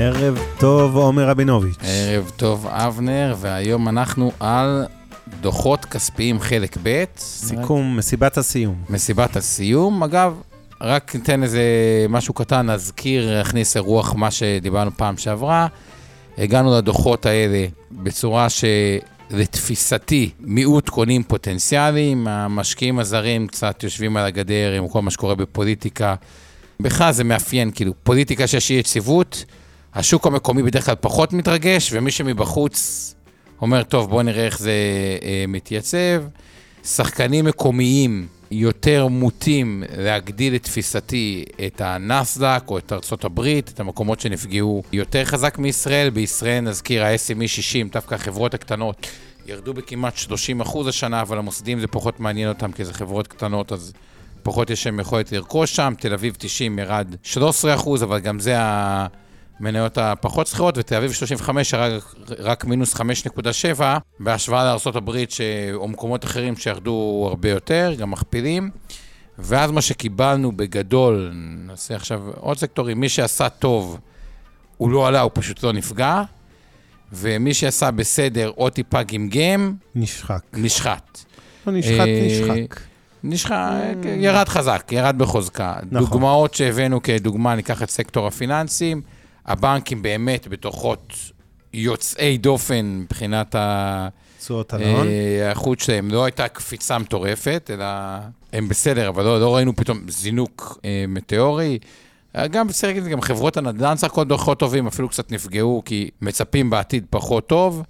ערב טוב, עומר רבינוביץ'. ערב טוב, אבנר, והיום אנחנו על דוחות כספיים חלק ב'. סיכום, מסיבת הסיום. מסיבת הסיום. אגב, רק ניתן איזה משהו קטן, נזכיר, נכניס לרוח מה שדיברנו פעם שעברה. הגענו לדוחות האלה בצורה שלתפיסתי מיעוט קונים פוטנציאליים, המשקיעים הזרים קצת יושבים על הגדר עם כל מה שקורה בפוליטיקה. בכלל זה מאפיין, כאילו, פוליטיקה שיש אי יציבות, השוק המקומי בדרך כלל פחות מתרגש, ומי שמבחוץ אומר, טוב, בואו נראה איך זה אה, מתייצב. שחקנים מקומיים יותר מוטים להגדיל לתפיסתי את הנסדק או את ארצות הברית, את המקומות שנפגעו יותר חזק מישראל. בישראל נזכיר ה-SME 60, דווקא החברות הקטנות, ירדו בכמעט 30 אחוז השנה, אבל המוסדים זה פחות מעניין אותם כי זה חברות קטנות, אז פחות יש להם יכולת לרכוש שם. תל אביב 90 ירד 13 אחוז, אבל גם זה. מניות הפחות שכירות, ותל אביב 35 רק, רק מינוס 5.7, בהשוואה לארה"ב או מקומות אחרים שירדו הרבה יותר, גם מכפילים. ואז מה שקיבלנו בגדול, נעשה עכשיו עוד סקטורים, מי שעשה טוב, הוא לא עלה, הוא פשוט לא נפגע, ומי שעשה בסדר או טיפה גמגם, נשחק. נשחט. לא נשחט, נשחק. נשחק, ירד חזק, ירד בחוזקה. נכון. דוגמאות שהבאנו כדוגמה, ניקח את סקטור הפיננסים. הבנקים באמת בדוחות יוצאי דופן מבחינת תשואות ההון. החוץ שלהם. לא הייתה קפיצה מטורפת, אלא הם בסדר, אבל לא, לא ראינו פתאום זינוק אה, מטאורי. גם בסדר, גם חברות הנדל"ן סך הכל דוחות טובים, אפילו קצת נפגעו, כי מצפים בעתיד פחות טוב.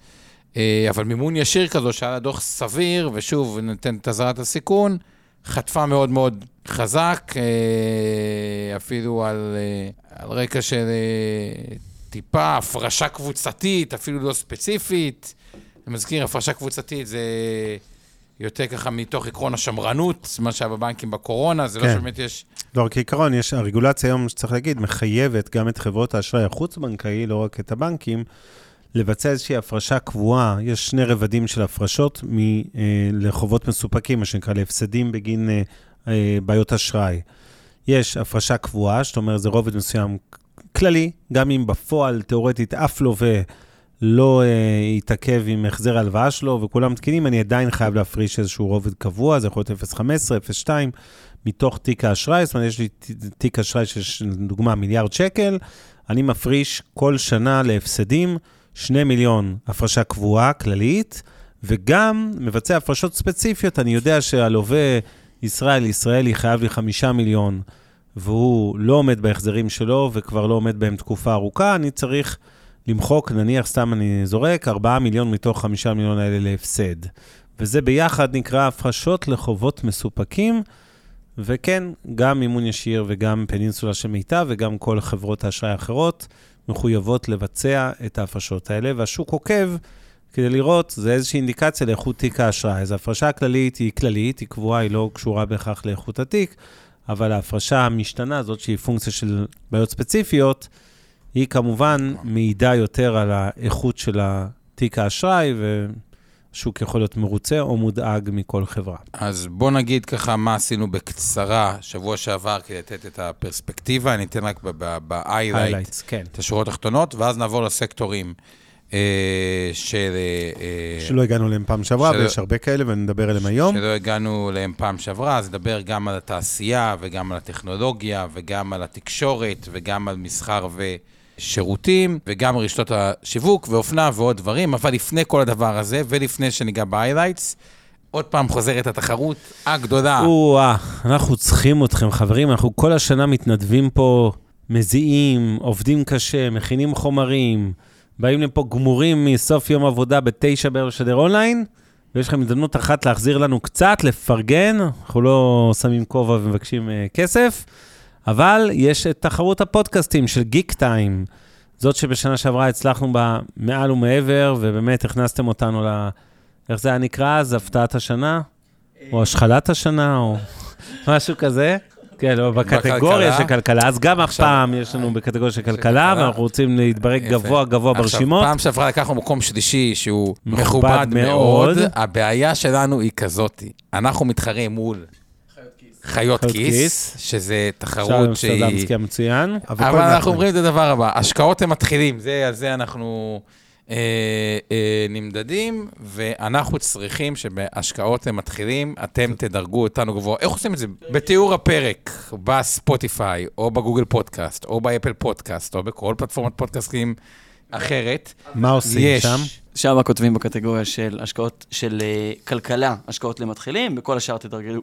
אה, אבל מימון ישיר כזו, שהיה לה דוח סביר, ושוב, נותן את אזהרת הסיכון, חטפה מאוד מאוד חזק, אה, אפילו על, אה, על רקע של אה, טיפה הפרשה קבוצתית, אפילו לא ספציפית. אני מזכיר, הפרשה קבוצתית זה יותר ככה מתוך עקרון השמרנות, מה שהיה בבנקים בקורונה, זה לא כן. לא שבאמת יש... לא, כעיקרון, יש, הרגולציה היום, שצריך להגיד, מחייבת גם את חברות האשראי החוץ-בנקאי, לא רק את הבנקים, לבצע איזושהי הפרשה קבועה. יש שני רבדים של הפרשות מ, לחובות מסופקים, מה שנקרא, להפסדים בגין אה, בעיות אשראי. יש הפרשה קבועה, זאת אומרת, זה רובד מסוים כללי, גם אם בפועל, תיאורטית, אף לווה לא אה, יתעכב עם החזר ההלוואה שלו וכולם תקינים, אני עדיין חייב להפריש איזשהו רובד קבוע, זה יכול להיות 0.15, 0.2, מתוך תיק האשראי, זאת אומרת, יש לי תיק אשראי של, דוגמה, מיליארד שקל, אני מפריש כל שנה להפסדים 2 מיליון הפרשה קבועה, כללית, וגם מבצע הפרשות ספציפיות, אני יודע שהלווה... ישראל, ישראלי חייב לי חמישה מיליון, והוא לא עומד בהחזרים שלו וכבר לא עומד בהם תקופה ארוכה, אני צריך למחוק, נניח, סתם אני זורק, ארבעה מיליון מתוך חמישה מיליון האלה להפסד. וזה ביחד נקרא הפרשות לחובות מסופקים, וכן, גם מימון ישיר וגם פנינסולה של מיטב וגם כל חברות האשראי האחרות מחויבות לבצע את ההפרשות האלה, והשוק עוקב כדי לראות, זה איזושהי אינדיקציה לאיכות תיק האשראי. אז ההפרשה הכללית היא כללית, היא קבועה, היא לא קשורה בהכרח לאיכות התיק, אבל ההפרשה המשתנה, זאת שהיא פונקציה של בעיות ספציפיות, היא כמובן מעידה יותר על האיכות של תיק האשראי, והשוק יכול להיות מרוצה או מודאג מכל חברה. אז בוא נגיד ככה מה עשינו בקצרה שבוע שעבר כדי לתת את הפרספקטיבה, אני אתן רק ב-highlight כן. את השורות התחתונות, ואז נעבור לסקטורים. אה, של... אה, אה, שלא הגענו אליהם פעם שעברה. ויש הרבה כאלה, ונדבר עליהם היום. שלא הגענו אליהם פעם שעברה, אז נדבר גם על התעשייה, וגם על הטכנולוגיה, וגם על התקשורת, וגם על מסחר ושירותים, וגם רשתות השיווק, ואופנה ועוד דברים. אבל לפני כל הדבר הזה, ולפני שניגע ב-highlights, עוד פעם חוזרת התחרות הגדולה. או-אה, אנחנו צריכים אתכם, חברים. אנחנו כל השנה מתנדבים פה, מזיעים, עובדים קשה, מכינים חומרים. באים לפה גמורים מסוף יום עבודה בתשע בערב לשדר אונליין, ויש לכם הזדמנות אחת להחזיר לנו קצת, לפרגן, אנחנו לא שמים כובע ומבקשים uh, כסף, אבל יש את תחרות הפודקאסטים של גיק טיים, זאת שבשנה שעברה הצלחנו בה מעל ומעבר, ובאמת הכנסתם אותנו ל... איך זה היה נקרא אז? הפתעת השנה? או השחלת השנה, או משהו כזה? כן, לא, בקטגוריה של כלכלה. אז גם הפעם יש לנו בקטגוריה של כלכלה, ואנחנו רוצים להתברג גבוה גבוה ברשימות. עכשיו, פעם שעברה לקחנו מקום שלישי שהוא מכובד מאוד. הבעיה שלנו היא כזאת, אנחנו מתחרים מול חיות כיס, שזה תחרות שהיא... שלום סטרדמסקי המצוין. אבל אנחנו אומרים את הדבר הבא, השקעות הם מתחילים, על זה אנחנו... אה, אה, נמדדים, ואנחנו צריכים שבהשקעות הם מתחילים, אתם תדרגו אותנו גבוה. איך עושים את זה? בתיאור הפרק, בספוטיפיי, או בגוגל פודקאסט, או באפל פודקאסט, או בכל פלטפורמת פודקאסטים אחרת. מה עושים יש, שם? שם כותבים בקטגוריה של השקעות, של uh, כלכלה, השקעות למתחילים, בכל השאר תדרגו,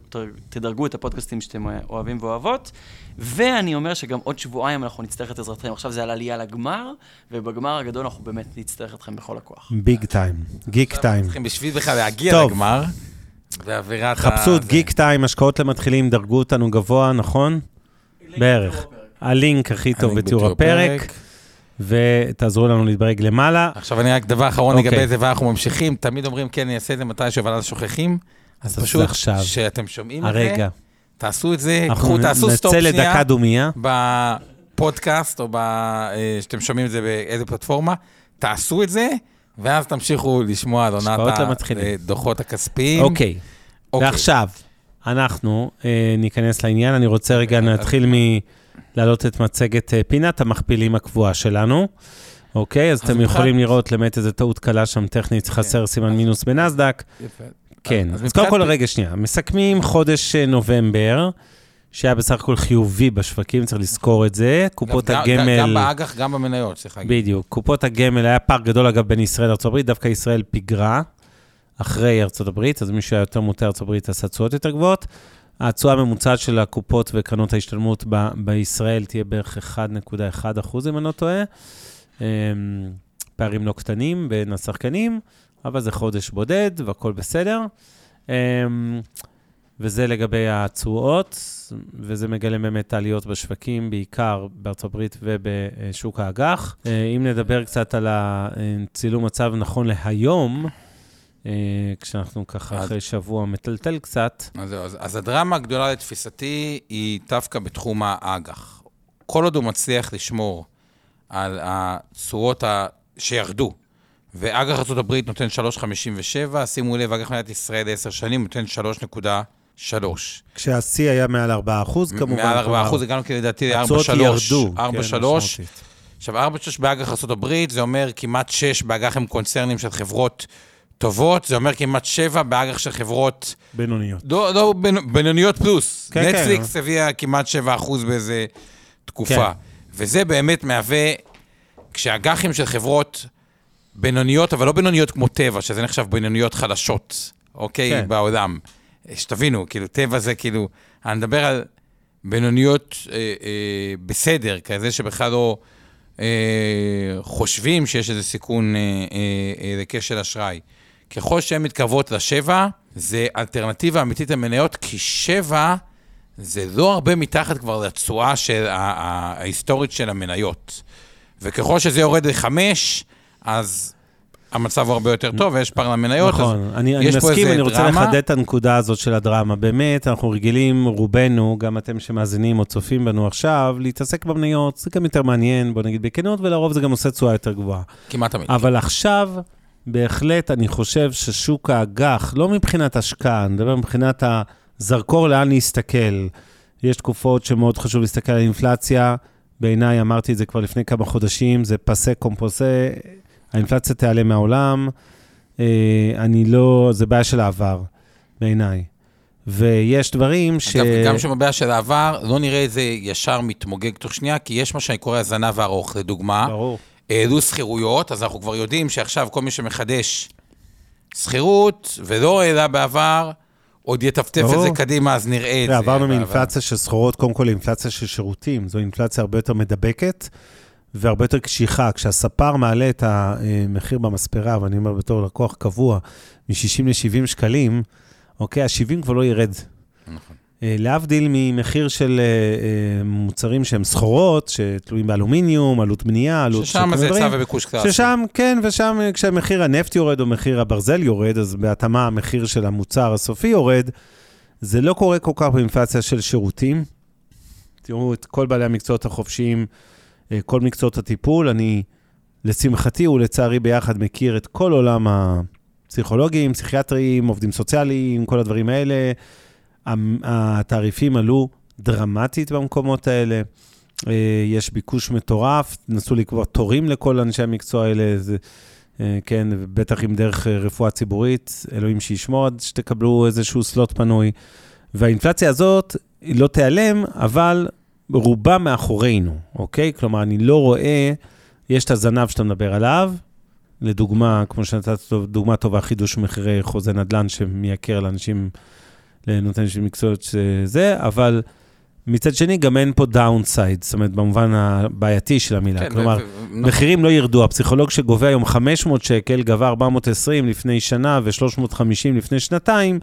תדרגו את הפודקאסטים שאתם אוהבים ואוהבות. ואני אומר שגם עוד שבועיים אנחנו נצטרך את עזרתכם. עכשיו זה על עלייה לגמר, ובגמר הגדול אנחנו באמת נצטרך אתכם בכל הכוח. ביג טיים, גיק טיים. צריכים בשביל בכלל להגיע טוב. לגמר, ואווירת ה... חפשו את גיק טיים, השקעות למתחילים, דרגו אותנו גבוה, נכון? בערך. הלינק הכי טוב בתיאור הפרק. ותעזרו לנו להתברג למעלה. עכשיו אני רק דבר אחרון okay. לגבי אוקיי. זה, ואנחנו ממשיכים, תמיד אומרים, כן, אני אעשה את זה מתישהו, אבל אז שוכחים. אז פשוט, עכשיו. שאתם שומעים הרגע. את זה, תעשו את זה, קחו, תעשו סטופ שנייה. נצא לדקה דומייה. בפודקאסט, או אה, שאתם שומעים את זה באיזה פלטפורמה, תעשו את זה, ואז תמשיכו לשמוע על עונת הדוחות הכספיים. אוקיי, אוקיי. ועכשיו, אנחנו אה, ניכנס לעניין. אני רוצה רגע, נתחיל מ... להעלות את מצגת אה, פינת המכפילים הקבועה שלנו. אוקיי, אז אתם יכולים לראות למעט איזה טעות קלה שם טכנית, חסר סימן מינוס בנסדק. כן, אז קודם כל, רגע, שנייה. מסכמים חודש אה, נובמבר, שהיה בסך הכל חיובי בשווקים, צריך לזכור את זה. קופות הגמל... גם באג"ח, גם במניות, צריך להגיד. בדיוק. קופות הגמל, היה פער גדול, אגב, בין ישראל לארה"ב, דווקא ישראל פיגרה אחרי ארה"ב, אז מי שהיה יותר מוטה ארה"ב עשה תשואות יותר גבוהות. התשואה הממוצעת של הקופות וקרנות ההשתלמות ב- בישראל תהיה בערך 1.1 אחוז, אם אני לא טועה. אמ, פערים לא קטנים בין השחקנים, אבל זה חודש בודד והכול בסדר. אמ, וזה לגבי התשואות, וזה מגלם באמת עליות בשווקים, בעיקר בארצות הברית ובשוק האג"ח. אה, אם נדבר קצת על הצילום מצב נכון להיום, אה, כשאנחנו ככה אז, אחרי שבוע מטלטל קצת. אז, אז, אז הדרמה הגדולה לתפיסתי היא דווקא בתחום האג"ח. כל עוד הוא מצליח לשמור על הצורות ה... שירדו, ואג"ח ארה"ב נותן 3.57, שימו לב, אג"ח מדינת ישראל 10 שנים נותן 3.3. כשהשיא היה מעל 4 אחוז, כמובן. מעל 4 אחוז, הגענו לדעתי ל-4.3. הצורות ירדו. 4.3. כן, עכשיו, 4.3 באג"ח ארה"ב, זה אומר כמעט 6 באג"ח עם קונצרנים של חברות טובות, זה אומר כמעט שבע באג"ח של חברות... בינוניות. לא, לא בינוניות פלוס. כן, נטפליקס כן. הביאה כמעט שבע אחוז באיזה תקופה. כן. וזה באמת מהווה, כשאג"חים של חברות בינוניות, אבל לא בינוניות כמו טבע, שזה נחשב בינוניות חלשות, אוקיי? כן. בעולם. שתבינו, כאילו, טבע זה כאילו... אני מדבר על בינוניות אה, אה, בסדר, כזה שבכלל לא... אה, חושבים שיש איזה סיכון אה, אה, לכשל אשראי. ככל שהן מתקרבות לשבע, זה אלטרנטיבה אמיתית למניות, כי שבע זה לא הרבה מתחת כבר לתשואה של ההיסטורית של המניות. וככל שזה יורד לחמש, אז המצב הוא הרבה יותר טוב, ויש פער למניות. נכון, אני, אני מסכים, אני רוצה דרמה. לחדד את הנקודה הזאת של הדרמה. באמת, אנחנו רגילים, רובנו, גם אתם שמאזינים או צופים בנו עכשיו, להתעסק במניות, זה גם יותר מעניין, בוא נגיד בכנות, ולרוב זה גם עושה תשואה יותר גבוהה. כמעט תמיד. אבל עכשיו, בהחלט, אני חושב ששוק האג"ח, לא מבחינת השקעה, אני מדבר מבחינת הזרקור לאן להסתכל. יש תקופות שמאוד חשוב להסתכל על אינפלציה. בעיניי, אמרתי את זה כבר לפני כמה חודשים, זה פסה קומפוסה, האינפלציה תיעלם מהעולם. אה, אני לא, זה בעיה של העבר, בעיניי. ויש דברים ש... אגב, גם שם הבעיה של העבר, לא נראה את זה ישר מתמוגג תוך שנייה, כי יש מה שאני קורא הזנב הארוך, לדוגמה. ברור. העלו שכירויות, אז אנחנו כבר יודעים שעכשיו כל מי שמחדש שכירות, ולא העלה בעבר, עוד יטפטף את זה קדימה, אז נראה את זה. עברנו מאינפלציה של סחורות, קודם כל לאינפלציה של שירותים. זו אינפלציה הרבה יותר מדבקת, והרבה יותר קשיחה. כשהספר מעלה את המחיר במספרה, ואני אומר בתור לקוח קבוע, מ-60 ל-70 שקלים, אוקיי, ה-70 כבר לא ירד. נכון. אה, להבדיל ממחיר של אה, אה, מוצרים שהם סחורות, שתלויים באלומיניום, עלות בנייה, עלות... ששם זה. היצע וביקוש קלאסי. ששם, כן, ושם כשמחיר הנפט יורד או מחיר הברזל יורד, אז בהתאמה המחיר של המוצר הסופי יורד. זה לא קורה כל כך באינפלציה של שירותים. תראו את כל בעלי המקצועות החופשיים, כל מקצועות הטיפול. אני, לשמחתי ולצערי ביחד, מכיר את כל עולם הפסיכולוגים, פסיכיאטרים, עובדים סוציאליים, כל הדברים האלה. התעריפים עלו דרמטית במקומות האלה. אה, יש ביקוש מטורף, נסו לקבוע תורים לכל אנשי המקצוע האלה, זה, אה, כן, בטח עם דרך אה, רפואה ציבורית, אלוהים שישמור עד שתקבלו איזשהו slot פנוי. והאינפלציה הזאת, היא לא תיעלם, אבל רובה מאחורינו, אוקיי? כלומר, אני לא רואה, יש את הזנב שאתה מדבר עליו, לדוגמה, כמו שנתת דוגמה טובה, חידוש מחירי חוזה נדל"ן שמייקר לאנשים, לנותני של מקצועות שזה, אבל מצד שני, גם אין פה downside, זאת אומרת, במובן הבעייתי של המילה. כן, כלומר, ו- נכון. מחירים לא ירדו. הפסיכולוג שגובה היום 500 שקל, גבה 420 לפני שנה ו-350 לפני שנתיים,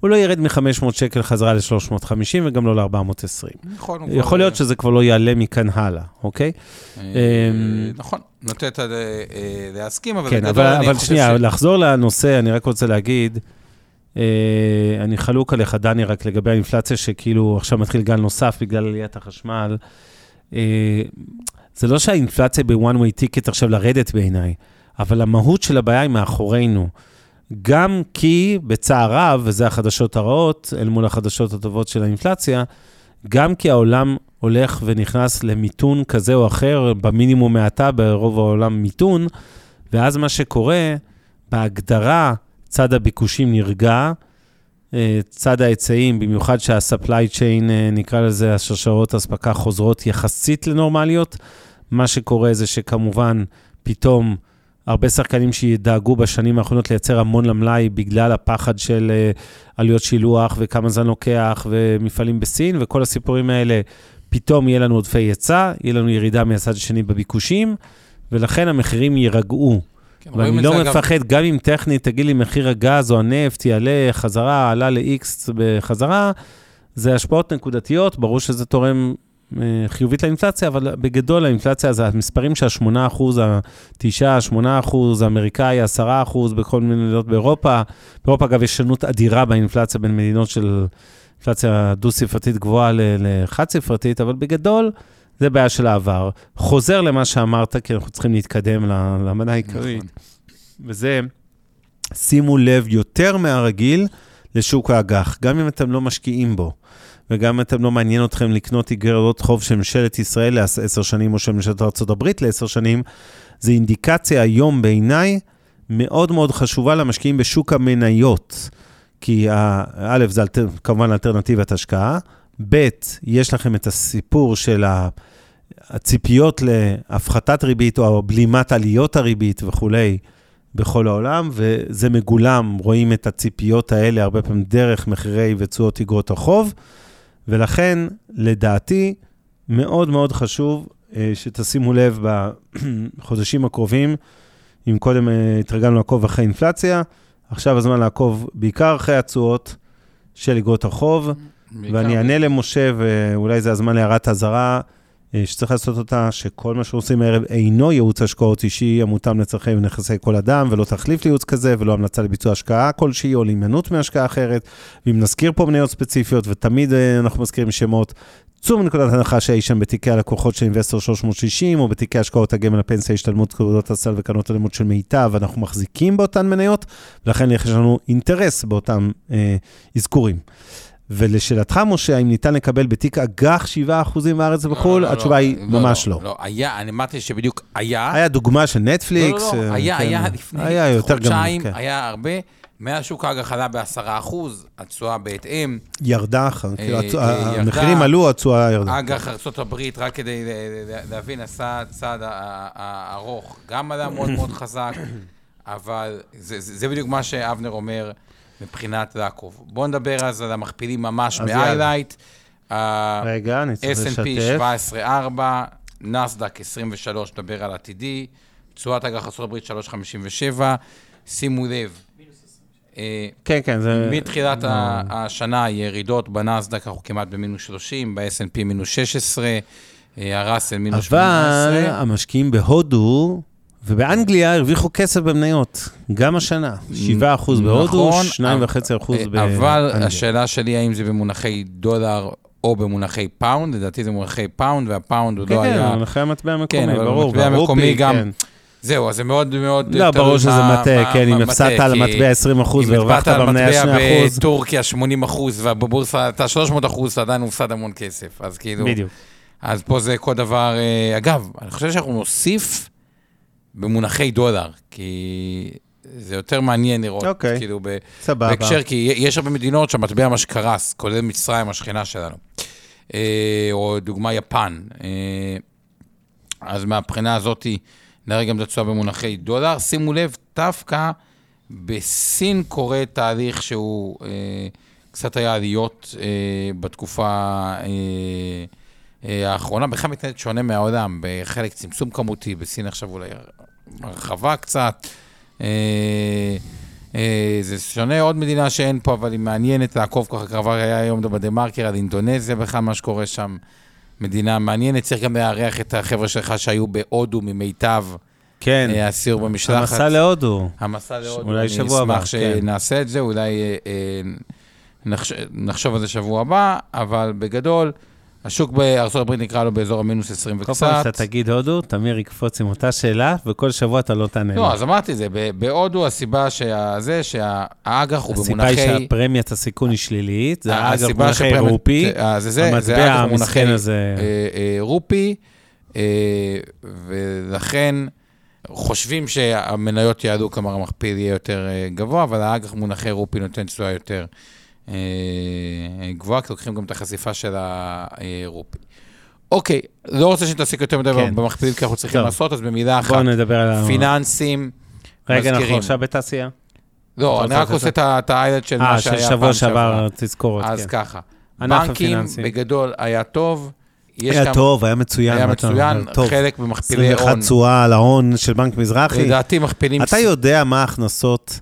הוא לא ירד מ-500 שקל חזרה ל-350 וגם לא ל-420. נכון, יכול להיות שזה כבר לא יעלה מכאן הלאה, אוקיי? אה, אמ, נכון, נוטה אה, אה, להסכים, אבל כן, אבל, שנייה, לחזור לנושא, אני רק רוצה להגיד, אני חלוק עליך, דני, רק לגבי האינפלציה, שכאילו עכשיו מתחיל גל נוסף בגלל עליית החשמל. אה, זה לא שהאינפלציה ב-one way ticket עכשיו לרדת בעיניי, אבל המהות של הבעיה היא מאחורינו. גם כי, בצער רב, וזה החדשות הרעות, אל מול החדשות הטובות של האינפלציה, גם כי העולם הולך ונכנס למיתון כזה או אחר, במינימום מעטה, ברוב העולם מיתון, ואז מה שקורה, בהגדרה, צד הביקושים נרגע, אה, צד ההיצעים, במיוחד שה-supply chain, אה, נקרא לזה, השרשרות אספקה חוזרות יחסית לנורמליות. מה שקורה זה שכמובן, פתאום הרבה שחקנים שידאגו בשנים האחרונות לייצר המון למלאי בגלל הפחד של אה, עלויות שילוח וכמה זמן לוקח ומפעלים בסין וכל הסיפורים האלה, פתאום יהיה לנו עודפי היצע, יהיה לנו ירידה מהצד השני בביקושים, ולכן המחירים יירגעו. כן, ואני לא מפחד, גם אם טכנית תגיד לי מחיר הגז או הנפט יעלה חזרה, עלה ל-X בחזרה, זה השפעות נקודתיות, ברור שזה תורם אה, חיובית לאינפלציה, אבל בגדול האינפלציה זה המספרים שה-8 אחוז, ה-9, 8 אחוז, האמריקאי 10 אחוז בכל מיני מדינות באירופה. באירופה, אגב, יש שונות אדירה באינפלציה בין מדינות של אינפלציה דו-ספרתית גבוהה לחד-ספרתית, אבל בגדול, זה בעיה של העבר. חוזר למה שאמרת, כי אנחנו צריכים להתקדם למנה העיקרית. נכון. וזה, שימו לב יותר מהרגיל לשוק האג"ח, גם אם אתם לא משקיעים בו, וגם אם אתם לא מעניין אתכם לקנות איגרות חוב של ממשלת ישראל לעשר שנים, או של ממשלת ארה"ב לעשר שנים, זה אינדיקציה היום בעיניי מאוד מאוד חשובה למשקיעים בשוק המניות. כי א', זה כמובן אלטרנטיבת השקעה, ב', יש לכם את הסיפור של ה... הציפיות להפחתת ריבית או בלימת עליות הריבית וכולי בכל העולם, וזה מגולם, רואים את הציפיות האלה הרבה פעמים דרך מחירי ותשואות אגרות החוב, ולכן, לדעתי, מאוד מאוד חשוב אה, שתשימו לב בחודשים הקרובים, אם קודם אה, התרגלנו לעקוב אחרי אינפלציה, עכשיו הזמן לעקוב בעיקר אחרי התשואות של אגרות החוב. ואני אענה למשה, ואולי זה הזמן להערת אזהרה, שצריך לעשות אותה, שכל מה שעושים הערב אינו ייעוץ השקעות אישי המותאם לצרכי ונכסי כל אדם, ולא תחליף לייעוץ כזה, ולא המלצה לביצוע השקעה כלשהי, או להימנעות מהשקעה אחרת. ואם נזכיר פה מניות ספציפיות, ותמיד אה, אנחנו מזכירים שמות, צאו מנקודת הנחה שאי שם בתיקי הלקוחות של אינבסטור 360, או בתיקי השקעות הגמל הפנסיה, השתלמות תעודות הסל וקרנות הלימוד של מיטב, אנחנו מחזיקים באותן מניות, ולכן יש לנו אינטרס באותם אה, אזכורים. ולשאלתך, משה, האם ניתן לקבל בתיק אג"ח 7% בארץ ובחו"ל? לא, לא, התשובה היא לא, ממש לא. לא, היה, אני אמרתי שבדיוק היה. היה דוגמה של לא, נטפליקס. לא, לא, אה, היה, כן. היה לפני היה חודשיים, כן. היה הרבה. מאז שוק האג"ח עלה ב-10%, התשואה בהתאם. ירדה, כאילו, הצ- אה, ירדה. המחירים עלו, התשואה ירדה. אג"ח ארה"ב, רק כדי להבין, עשה צעד ארוך, גם עלה מאוד מאוד חזק, אבל זה בדיוק מה שאבנר אומר מבחינת לעקוב. בואו נדבר אז על המכפילים ממש. ב-highlight. רגע, אני צריך S&P לשתף. 17.4, נסדק 23, מדבר על עתידי, תשואת אג"ח ארה"ב 3.57, שימו לב, אה, כן, כן, זה... מתחילת ה- השנה, ירידות בנסדק, אנחנו כמעט במינוס 30, ב-S&P מינוס 16, אה, ה Russell מינוס 18. אבל המשקיעים בהודו ובאנגליה הרוויחו כסף במניות, גם השנה. 7% בהודו, נכון, 2.5% אה, באנגליה. אבל השאלה שלי, האם זה במונחי דולר או במונחי פאונד, לדעתי זה במונחי פאונד, והפאונד עוד כן, לא כן, היה... אחרי המטבע המקומי, כן, אבל ברור. המטבע והרופי, המקומי גם- כן. זהו, אז זה מאוד מאוד... לא, ברור שזה מטה, כן, אם הפסדת על המטבע 20 אחוז אם והרווחת על במניה מטבע 2 אחוז, בטורקיה 80 אחוז, ובבורסה אתה 300 אחוז, אתה עדיין מופסד המון כסף. אז כאילו... בדיוק. אז פה זה כל דבר... אה, אגב, אני חושב שאנחנו נוסיף במונחי דולר, כי זה יותר מעניין לראות, אוקיי. כאילו, ב- סבבה. בהקשר, כי יש הרבה מדינות שהמטבע ממש קרס, כולל מצרים, השכנה שלנו. אה, או דוגמה יפן. אה, אז מהבחינה הזאת, נראה גם את התשואה במונחי דולר. שימו לב, דווקא בסין קורה תהליך שהוא, אה, קצת היה עליות אה, בתקופה אה, האחרונה, בכלל מתנהלת שונה מהעולם, בחלק צמצום כמותי, בסין עכשיו אולי הרחבה קצת. אה, אה, זה שונה, עוד מדינה שאין פה, אבל היא מעניינת לעקוב ככה, כבר היה היום בדה מרקר על אינדונזיה בכלל, מה שקורה שם. מדינה מעניינת, צריך גם לארח את החבר'ה שלך שהיו בהודו ממיטב כן, אה, הסיור במשלחת. המסע להודו. המסע להודו, אולי אני שבוע הבא, אשמח כן. שנעשה את זה, אולי אה, אה, נחש, נחשוב על זה שבוע הבא, אבל בגדול, השוק בארצות הברית נקרא לו באזור המינוס 20 כל פעם וקצת. שאתה תגיד הודו, תמיר יקפוץ עם אותה שאלה, וכל שבוע אתה לא תענה לא. אז אמרתי את זה, בהודו הסיבה שזה, שהאג"ח הוא הסיבה היא במונחי... שהפרמיית הסיכון היא שלילית, זה אגב הסיבה מונחי שפרמיית- רופי, זה זה, זה המטבע אג"ח במונחי המסכן הזה, רופי, ולכן חושבים שהמניות יעלו, כלומר המכפיל יהיה יותר אה, גבוה, אבל האג"ח מונחי רופי נותן תשואה יותר גבוהה, כי לוקחים גם את החשיפה של הרופי. אוקיי, לא רוצה שנתעסק יותר מדי כן. במכפילים, כי אנחנו צריכים טוב. לעשות, אז במילה אחת. פיננסים, רגע, אנחנו מזכירים. עכשיו בתעשייה. לא, אני רק עושה את האיילד של אה, מה של שהיה שבוע פעם שעבר, תזכורת, אז כן. ככה, ענף בנקים. בגדול היה טוב. היה גם- טוב, היה מצוין. היה מצוין? טוב, חלק במכפילי 21 הון. תשואה על ההון של בנק מזרחי. לדעתי מכפילים... אתה יודע מה ההכנסות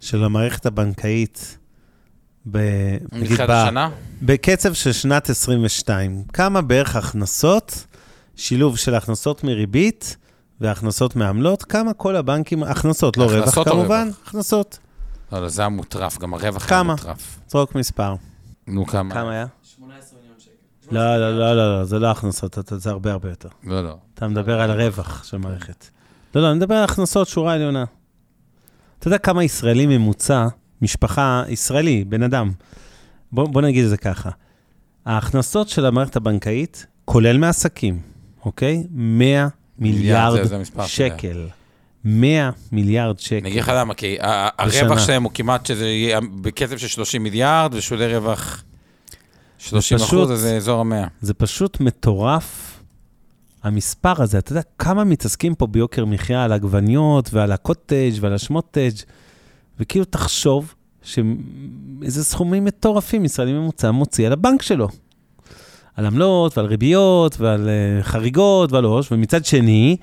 של המערכת הבנקאית, ב... נגיד, ב... השנה? בקצב של שנת 22, כמה בערך הכנסות, שילוב של הכנסות מריבית והכנסות מעמלות, כמה כל הבנקים, הכנסות, לא רווח הכנסות או כמובן, רווח? הכנסות. לא, לא, זה היה מוטרף, גם הרווח היה כמה? מוטרף. זרוק מספר. נו, כמה? כמה היה? 18 מיליון שקל. לא, לא, לא, לא, לא, זה לא הכנסות, זה הרבה הרבה יותר. לא, לא. אתה מדבר על רווח של מערכת. לא, לא, אני מדבר על הכנסות, שורה עליונה. אתה יודע כמה ישראלי ממוצע, משפחה, ישראלי, בן אדם, בוא, בוא נגיד את זה ככה. ההכנסות של המערכת הבנקאית, כולל מעסקים, אוקיי? 100 מיליארד זה- זה. שקל. 100 מיליארד שקל. אני אגיד לך למה, כי. הרווח שלהם הוא כמעט שזה יהיה בקצב של 30 מיליארד, ושולי רווח 30 פשוט- אחוז, אז זה אזור המאה. זה פשוט מטורף, המספר הזה. אתה יודע כמה מתעסקים פה ביוקר מחיה על עגבניות ועל הקוטג' ועל השמוטג', וכאילו תחשוב שאיזה סכומים מטורפים ישראלי ממוצע מוציא על הבנק שלו. על עמלות ועל ריביות ועל uh, חריגות ועל עו"ש, ומצד שני,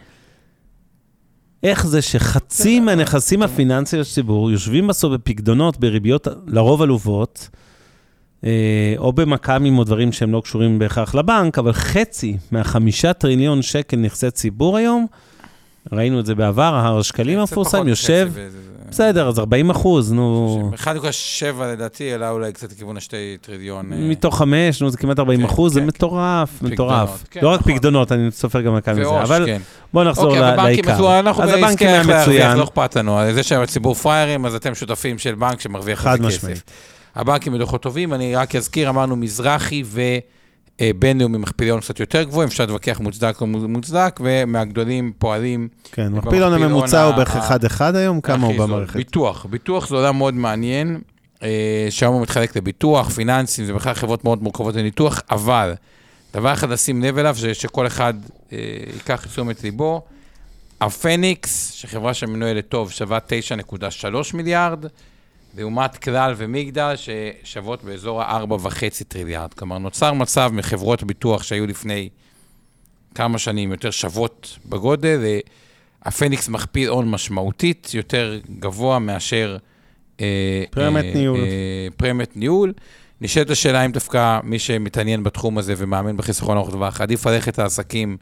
איך זה שחצי מהנכסים הפיננסיים של הציבור יושבים בסוף בפקדונות בריביות לרוב עלובות, אה, או במכ"מים או דברים שהם לא קשורים בהכרח לבנק, אבל חצי מהחמישה טריליון שקל נכסי ציבור היום, ראינו את זה בעבר, הר השקלים קצת המפורסם יושב, בסדר, אז 40 אחוז, נו, 1.7 לדעתי, אלא אולי קצת לכיוון השתי טריליון. אה, מתוך חמש, נו, זה כמעט 40 כן, אחוז, זה כן, מטורף, מטורף. כן, לא רק נכון. פקדונות, אני סופר גם מכ"מים מזה, ועו"ש, אבל כן. בואו נחזור אוקיי, לעיקר. אנחנו אז בעסקי הבנקים היה איך להרוויח, מצוין, לא אכפת לנו. זה שהציבור פריירים, אז אתם שותפים של בנק שמרוויח חד משמעית. הבנקים בדוחות טובים, אני רק אזכיר, אמרנו מזרחי ובינלאומי מכפיליון קצת יותר גבוהים, אפשר להתווכח מוצדק או מוצדק, ומהגדולים פועלים כן, מכפילון הממוצע הוא בערך ה- 1-1 היום, כמה הוא. במערכת? ביטוח, ביטוח זה עולם מאוד מעניין, אה, שהיום הוא מתחלק לביטוח, פיננסים, זה בכלל חברות מאוד מורכבות לניתוח, אבל דבר אחד לשים לב אליו, זה שכל אחד אה, ייקח את תשומת ליבו. הפניקס, שחברה שמנוהלת טוב, שווה 9.3 מיליארד, לעומת כלל ומגדל, ששוות באזור ה-4.5 טריליארד. כלומר, נוצר מצב מחברות ביטוח שהיו לפני כמה שנים יותר שוות בגודל, הפניקס מכפיל הון משמעותית יותר גבוה מאשר... אה, פרמיית אה, ניהול. אה, פרמיית ניהול. נשאלת השאלה אם דווקא מי שמתעניין בתחום הזה ומאמין בחיסכון ארוך טווח, עדיף ללכת לעסקים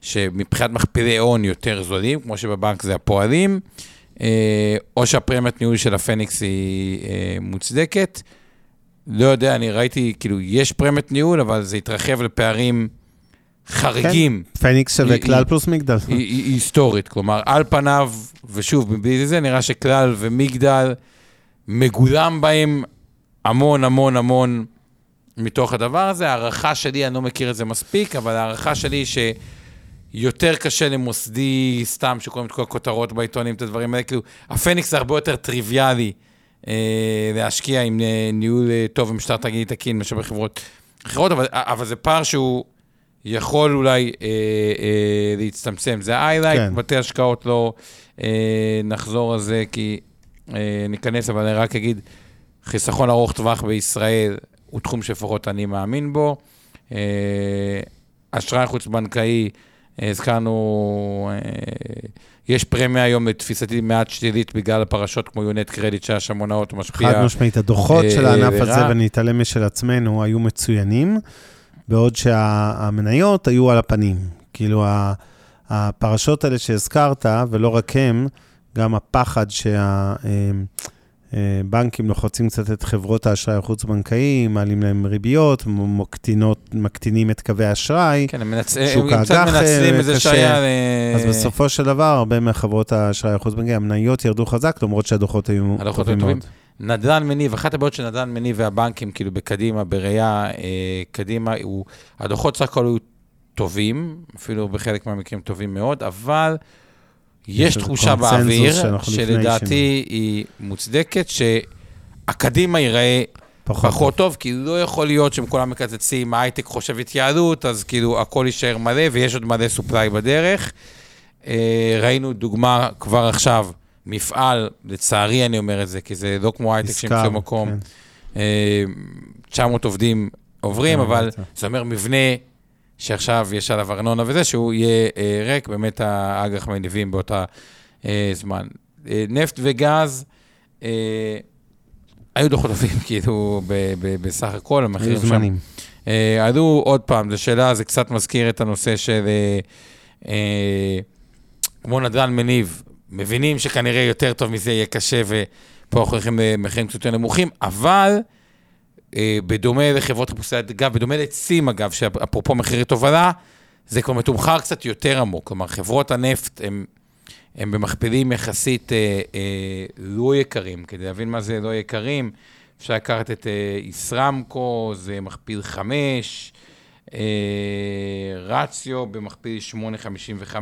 שמבחינת מכפילי הון יותר זולים, כמו שבבנק זה הפועלים, או שהפרמיית ניהול של הפניקס היא אה, מוצדקת. לא יודע, אני ראיתי, כאילו, יש פרמיית ניהול, אבל זה התרחב לפערים חריגים. פניקס שווה כלל פלוס מגדל. היא, היסטורית. כלומר, על פניו, ושוב, מבלי זה, נראה שכלל ומגדל, מגולם בהם המון המון המון מתוך הדבר הזה. הערכה שלי, אני לא מכיר את זה מספיק, אבל הערכה שלי היא שיותר קשה למוסדי, סתם, שקוראים את כל הכותרות בעיתונים, את הדברים האלה, כאילו, הפניקס זה הרבה יותר טריוויאלי אה, להשקיע עם אה, ניהול אה, טוב ומשטר תאגידי תקין מאשר בחברות אחרות, אבל, אבל זה פער שהוא יכול אולי אה, אה, להצטמצם. זה היילייט, כן. בתי השקעות לא אה, נחזור על זה, כי אה, ניכנס, אבל אני רק אגיד, חיסכון ארוך טווח בישראל הוא תחום שלפחות אני מאמין בו. אה, אשראי חוץ-בנקאי, אה, הזכרנו, אה, יש פרמיה היום לתפיסתי מעט שלילית בגלל הפרשות כמו יונט קרדיט שהיה שם הונאות משפיע. חד משמעית, הדוחות אה, של הענף לרע. הזה, ונתעלם משל עצמנו, היו מצוינים, בעוד שהמניות היו על הפנים. כאילו, הפרשות האלה שהזכרת, ולא רק הם, גם הפחד שהבנקים לוחצים קצת את חברות האשראי החוץ-בנקאי, מעלים להם ריביות, מקטינות, מקטינים את קווי האשראי. כן, הם מנצ... הם קצת האג"ח, מנצלים אה, איזה. שהיה... אז בסופו של דבר, הרבה מחברות האשראי החוץ-בנקאי, המניות ירדו חזק, למרות שהדוחות היו הדוחות טובים. מאוד. נדל"ן מניב, אחת הבעיות של נדל"ן מניב והבנקים, כאילו בקדימה, בראייה אה, קדימה, הוא, הדוחות סך הכל היו טובים, אפילו בחלק מהמקרים טובים מאוד, אבל יש תחושה באוויר, שלדעתי היא מוצדקת, שהקדימה ייראה פחות. פחות טוב, כי לא יכול להיות שהם כולם מקצצים, ההייטק חושב התייעלות, אז כאילו הכל יישאר מלא, ויש עוד מלא סופליי בדרך. אה, ראינו דוגמה כבר עכשיו, מפעל, לצערי אני אומר את זה, כי זה לא כמו הייטק שימצאו מקום. כן. אה, 900 עובדים עוברים, כן, אבל. זה אומר מבנה שעכשיו יש עליו ארנונה וזה, שהוא יהיה אה, ריק, באמת האג"ח מניבים באותה אה, זמן. אה, נפט וגז, אה, היו דוחות טובים, כאילו, ב- ב- בסך הכל, המחירים שם זמנים. אה, עלו עוד פעם, זו שאלה, זה קצת מזכיר את הנושא של אה, אה, כמו נדל"ן מניב, מבינים שכנראה יותר טוב מזה יהיה קשה, ופה אנחנו הולכים למחירים קצת יותר נמוכים, אבל אה, בדומה לחברות חיפושי אגב, בדומה לצים אגב, שאפרופו מחירי תובלה, זה כבר מתומחר קצת יותר עמוק. כלומר, חברות הנפט הם, הם במכפילים יחסית אה, אה, לא יקרים. כדי להבין מה זה לא יקרים, אפשר לקחת את אה, ישראמקו, זה מכפיל 5, אה, רציו במכפיל 8.55,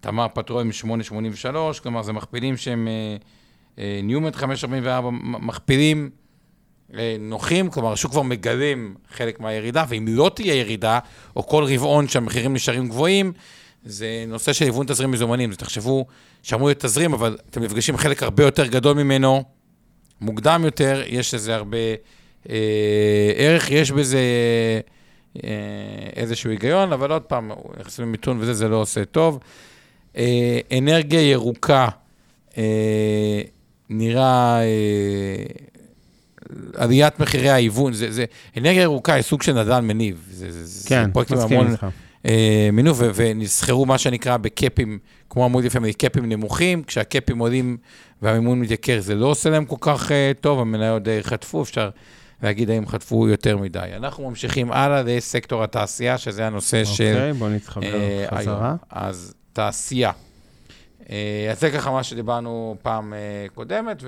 תמר פטרולים 8.83, כלומר, זה מכפילים שהם אה, אה, ניומט 5.44, מ- מכפילים אה, נוחים, כלומר, השוק כבר מגלם חלק מהירידה, ואם לא תהיה ירידה, או כל רבעון שהמחירים נשארים גבוהים, זה נושא של היוון תזרים מזומנים. אז תחשבו שאמור להיות תזרים, אבל אתם נפגשים חלק הרבה יותר גדול ממנו, מוקדם יותר, יש לזה הרבה אה, ערך, יש בזה אה, איזשהו היגיון, אבל עוד פעם, נכנסים למיתון וזה, זה לא עושה טוב. אה, אנרגיה ירוקה, אה, נראה... אה, עליית מחירי ההיוון, זה, זה, אנרגיה ירוקה היא סוג של נדל"ן מניב. זה, זה, כן, זה פרויקטים המון איתך. אה, מינוף, ו- ונסחרו מה שנקרא בקאפים, כמו עמוד יפה, קאפים נמוכים, כשהקאפים עולים והמימון מתייקר, זה לא עושה להם כל כך אה, טוב, המניות די חטפו, אפשר להגיד האם חטפו יותר מדי. אנחנו ממשיכים הלאה לסקטור התעשייה, שזה הנושא של... אוקיי, בוא נתחבר אה, חזרה. היום. אז תעשייה. אה, אז זה ככה מה שדיברנו פעם אה, קודמת,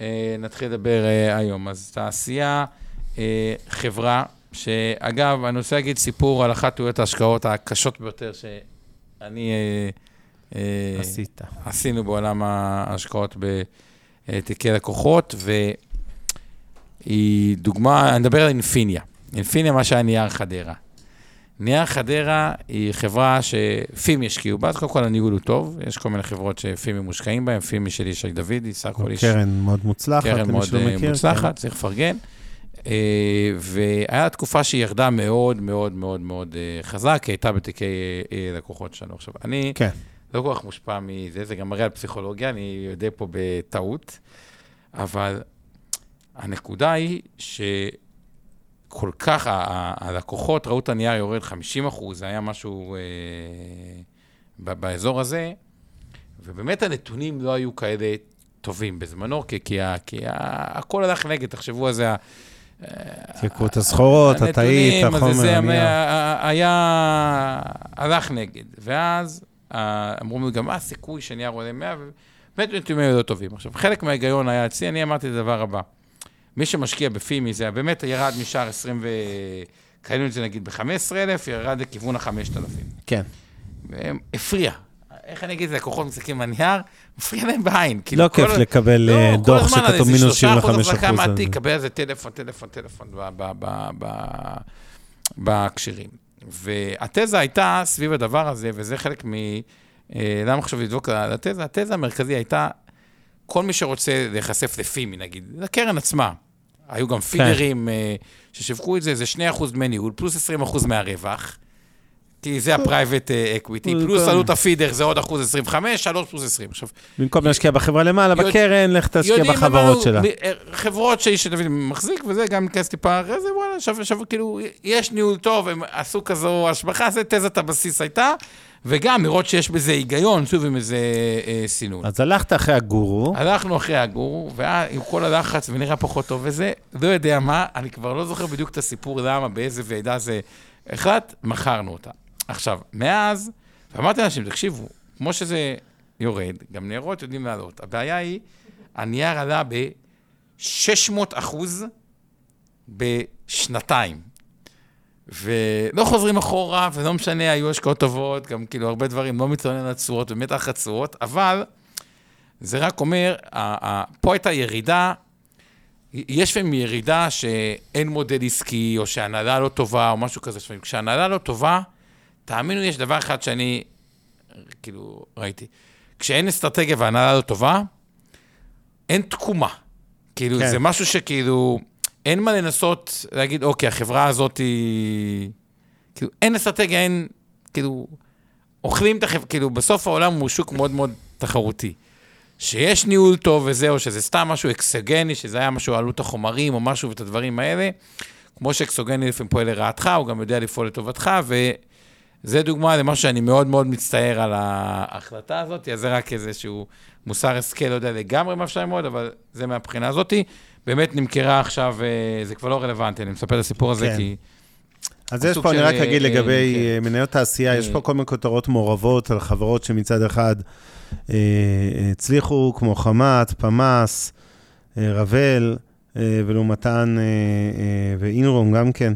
ונתחיל לדבר אה, היום. אז תעשייה, אה, חברה, שאגב, אני רוצה להגיד סיפור על אחת טעויות ההשקעות הקשות ביותר שאני... אה, אה, עשית. עשינו בעולם ההשקעות בתיקי לקוחות, והיא דוגמה, אני מדבר על אינפיניה. אינפיניה, מה שהיה נייר חדרה. נייר חדרה היא חברה שפימי השקיעו בה, אז קודם כל הניהול הוא טוב, יש כל מיני חברות שפימי מושקעים בהן, פימי של ישי דודי, סך הכל איש קרן מאוד מוצלחת, קרן מאוד אה, מכיר. כן. מוצלחת, צריך לפרגן. אה, והיה תקופה שהיא ירדה מאוד מאוד מאוד מאוד אה, חזק, כי הייתה בתיקי לקוחות שלנו. עכשיו, אני כן. לא כל כך מושפע מזה, זה גם מראה על פסיכולוגיה, אני יודע פה בטעות, אבל הנקודה היא שכל כך, הלקוחות ראו את הנייר יורד 50 אחוז, זה היה משהו אה, ב- באזור הזה, ובאמת הנתונים לא היו כאלה טובים בזמנו, כי, כי, ה- כי ה- הכל הלך נגד, תחשבו על זה, ה- התייקרות הסחורות, הטעית, הנתונים, אז החומר, זה. היה, הלך נגד. ואז אה, אמרו לי גם, מה הסיכוי שנייר עולה 100, ובאמת נתונים היו לא טובים. עכשיו, חלק מההיגיון היה אצלי, אני אמרתי את הדבר הבא. מי שמשקיע בפימי, זה באמת ירד משער 20 ו... קנינו את זה נגיד ב-15,000, ירד לכיוון ה-5,000. כן. הפריע. איך אני אגיד, זה לקוחות מסתכלים בנייר, מפריע להם בעין. כאילו, לא כל כיף ה- לקבל אה, לא, כל דוח הזמן שכתוב איזה מינוס 75 3% החזקה אחוז. מהתיק, קבל על זה טלפון, טלפון, טלפון בהקשרים. והתזה הייתה סביב הדבר הזה, וזה חלק מ... אה, למה חשוב לדבוק על התזה? התזה המרכזי הייתה, כל מי שרוצה להיחשף לפימי, נגיד, לקרן עצמה. היו גם פידרים אה, ששיווקו את זה, זה 2% דמי ניהול, פלוס 20% מהרווח. כי זה ה-private אה, equity, פלוס במקום- עלות הפידר זה עוד אחוז 25, 3 פלוס 20. עכשיו, במקום להשקיע בחברה למעלה, בקרן, לך תשקיע בחברות שלה. אה, חברות שאיש מחזיק, וזה גם ניכנס טיפה אחרי זה, וואלה, שווה, כאילו, יש ניהול טוב, הם עשו כזו השבחה, זה תזת הבסיס הייתה, וגם לראות שיש בזה היגיון, שוב, עם איזה אה, סינון. אז הלכת אחרי הגורו, הלכנו אחרי הגורו, ועם כל הלחץ ונראה פחות טוב וזה, לא יודע מה, אני כבר לא זוכר בדיוק את הסיפור למה, באיזה ועדה זה החלט, מכרנו אותה. עכשיו, מאז, ואמרתי לאנשים, תקשיבו, כמו שזה יורד, גם ניירות יודעים לעלות. הבעיה היא, הנייר עלה ב-600 אחוז בשנתיים. ולא חוזרים אחורה, ולא משנה, היו השקעות טובות, גם כאילו הרבה דברים, לא מתלונן על תשואות, באמת אחלה תשואות, אבל זה רק אומר, פה הייתה ירידה, יש לפעמים ירידה שאין מודל עסקי, או שההנהלה לא טובה, או משהו כזה. לפעמים כשההנהלה לא טובה, תאמינו לי, יש דבר אחד שאני, כאילו, ראיתי. כשאין אסטרטגיה וההנהלה לא טובה, אין תקומה. כאילו. כן. זה משהו שכאילו, אין מה לנסות להגיד, אוקיי, החברה הזאת היא... כאילו, אין אסטרטגיה, אין... כאילו, אוכלים את החברה, כאילו, בסוף העולם הוא שוק מאוד מאוד תחרותי. שיש ניהול טוב וזה, או שזה סתם משהו אקסוגני, שזה היה משהו עלות החומרים או משהו ואת הדברים האלה, כמו שאקסוגני לפעמים פועל לרעתך, הוא גם יודע לפעול לטובתך, וזה דוגמה למשהו שאני מאוד מאוד מצטער על ההחלטה הזאת, אז זה רק איזשהו מוסר השכל, לא יודע לגמרי מה אפשר ללמוד, אבל זה מהבחינה הזאת. באמת נמכרה עכשיו, אה, זה כבר לא רלוונטי, אני מספר את הסיפור הזה, כן. כי... אז יש סוג פה, אני רק אה, אגיד אה, לגבי כן. אה, מניות תעשייה, יש אה. פה כל מיני כותרות מעורבות על חברות שמצד אחד אה, הצליחו, כמו חמת, פמ"ס, אה, רבל, אה, ולעומתן, אה, אה, ואינרום גם כן,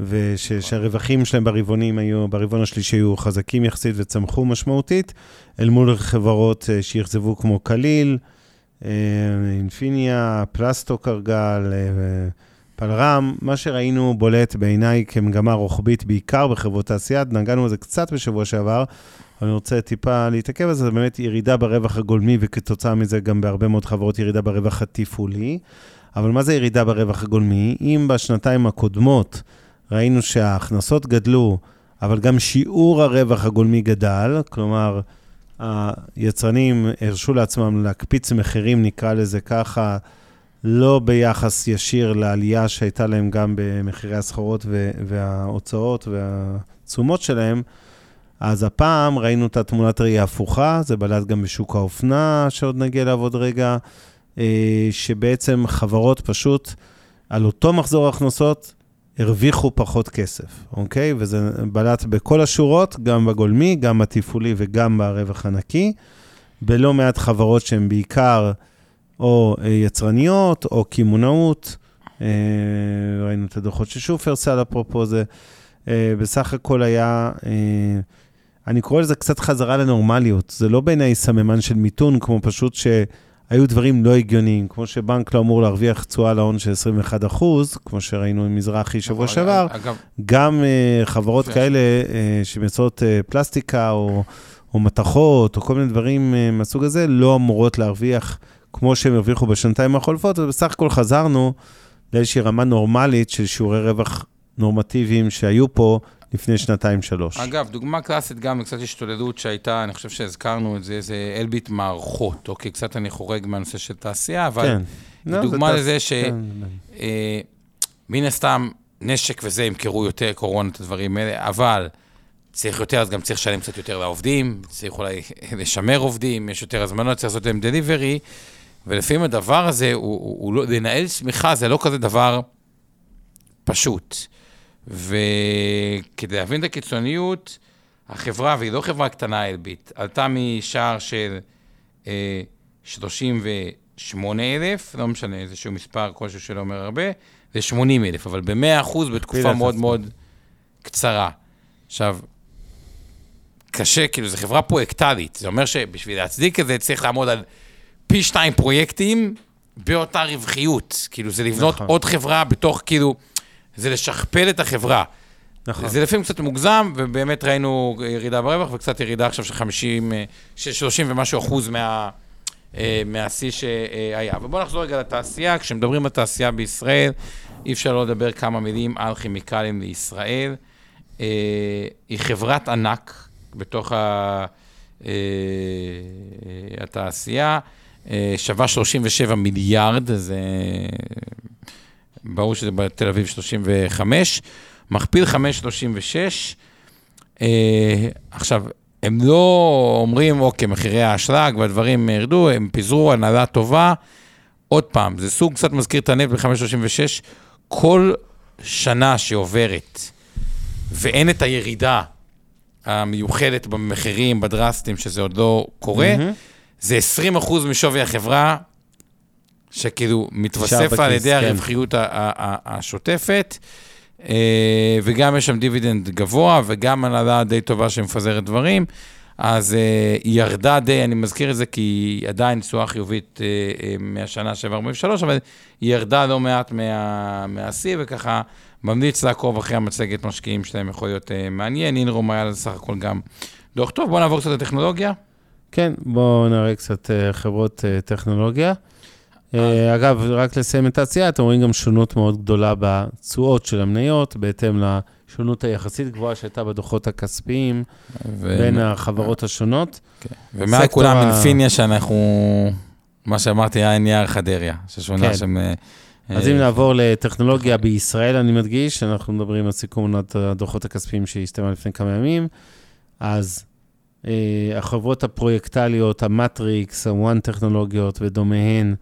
ושהרווחים שלהם ברבעונים היו, ברבעון השלישי היו חזקים יחסית וצמחו משמעותית, אל מול חברות אה, שאכזבו כמו קליל, אה, אינפיניה, פלסטו קרגל, אה, פלרם, מה שראינו בולט בעיניי כמגמה רוחבית, בעיקר בחברות תעשייה, נגענו בזה קצת בשבוע שעבר, אבל אני רוצה טיפה להתעכב על זה, זה באמת ירידה ברווח הגולמי, וכתוצאה מזה גם בהרבה מאוד חברות ירידה ברווח התפעולי. אבל מה זה ירידה ברווח הגולמי? אם בשנתיים הקודמות ראינו שההכנסות גדלו, אבל גם שיעור הרווח הגולמי גדל, כלומר, היצרנים הרשו לעצמם להקפיץ מחירים, נקרא לזה ככה, לא ביחס ישיר לעלייה שהייתה להם גם במחירי הסחורות וההוצאות והתשומות שלהם, אז הפעם ראינו את התמונת ראייה הפוכה, זה בלט גם בשוק האופנה, שעוד נגיע אליו עוד רגע, אה, שבעצם חברות פשוט, על אותו מחזור הכנסות, הרוויחו פחות כסף, אוקיי? וזה בלט בכל השורות, גם בגולמי, גם בתפעולי וגם ברווח הנקי. בלא מעט חברות שהן בעיקר או אה, יצרניות או קמעונאות. אה, ראינו את הדוחות של שופרסל, אפרופו זה. אה, בסך הכל היה, אני קורא לזה קצת חזרה לנורמליות. זה לא בעיניי סממן של מיתון, כמו פשוט שהיו דברים לא הגיוניים, כמו שבנק לא אמור להרוויח תשואה להון של 21 אחוז, כמו שראינו עם מזרחי שבוע שעבר. אגב, גם uh, חברות כן. כאלה uh, שמייצרות uh, פלסטיקה או, או מתכות או כל מיני דברים uh, מהסוג הזה, לא אמורות להרוויח כמו שהם הרוויחו בשנתיים החולפות, ובסך הכל חזרנו לאיזושהי רמה נורמלית של שיעורי רווח נורמטיביים שהיו פה לפני שנתיים-שלוש. אגב, דוגמה קלאסית גם לקצת השתוללות שהייתה, אני חושב שהזכרנו את זה, זה אלביט מערכות, אוקיי? קצת אני חורג מהנושא של תעשייה, אבל כן. לא, דוגמה זה לזה תעש- ש... כן, אה, הסתם, נשק וזה ימכרו יותר קורונה, את הדברים האלה, אבל צריך יותר, אז גם צריך לשלם קצת יותר לעובדים, צריך אולי לשמר עובדים, יש יותר הזמנות, צריך לעשות להם דליברי, ולפעמים הדבר הזה, הוא, הוא, הוא לא, לנהל צמיחה זה לא כזה דבר פשוט. וכדי להבין את הקיצוניות, החברה, והיא לא חברה קטנה אלביט, עלתה משער של אה, 38 אלף, לא משנה, איזשהו מספר כלשהו שלא אומר הרבה, ל-80 אלף, אבל ב-100 אחוז בתקופה את מאוד. מאוד קצרה. עכשיו, קשה, כאילו, זו חברה פרויקטלית. זה אומר שבשביל להצדיק את זה צריך לעמוד על פי שתיים פרויקטים באותה רווחיות. כאילו, זה לבנות נכון. עוד חברה בתוך, כאילו, זה לשכפל את החברה. נכון. זה לפעמים קצת מוגזם, ובאמת ראינו ירידה ברווח, וקצת ירידה עכשיו של 50, אה, של 30 ומשהו אחוז מה, אה, מהשיא שהיה. ובואו נחזור רגע לתעשייה. כשמדברים על תעשייה בישראל, אי אפשר לא לדבר כמה מילים על כימיקלים לישראל. אה, היא חברת ענק בתוך ה, התעשייה, שווה 37 מיליארד, זה ברור שזה בתל אביב 35, מכפיל 5.36. אה, עכשיו, הם לא אומרים, אוקיי, מחירי האשלג והדברים ירדו, הם פיזרו הנהלה טובה. עוד פעם, זה סוג קצת מזכיר את הנפט ב-5.36. כל שנה שעוברת ואין את הירידה המיוחדת במחירים, בדרסטים, שזה עוד לא קורה, מהמם. זה 20% משווי החברה, שכאילו מתווסף על ידי כן. הרווחיות השוטפת, אה, וגם יש שם דיבידנד גבוה, וגם הנהלה די טובה שמפזרת דברים. אז אה, היא ירדה די, אני מזכיר את זה כי היא עדיין תשואה חיובית אה, מהשנה 743, אבל היא ירדה לא מעט מה- מהשיא, וככה ממליץ לעקוב אחרי המצגת משקיעים שלהם, יכול להיות מעניין. אינרום היה סך הכל גם דוח טוב. בואו נעבור קצת לטכנולוגיה. כן, בואו נראה קצת חברות טכנולוגיה. אה, אגב, רק לסיים את התעשייה, אתם רואים גם שונות מאוד גדולה בתשואות של המניות, בהתאם לשונות היחסית גבוהה שהייתה בדוחות הכספיים ו- בין החברות השונות. ומעל סקטור כולם ה- אינפיניה, שאנחנו, מה שאמרתי, היה נייר חדריה, ששונה כן. שם... אה, אז אה, אם נעבור לטכנולוגיה בישראל, אני מדגיש, אנחנו מדברים על סיכום עונת הדוחות הכספיים שהסתיימה לפני כמה ימים, אז החברות הפרויקטליות, המטריקס, ה One טכנולוגיות ודומיהן,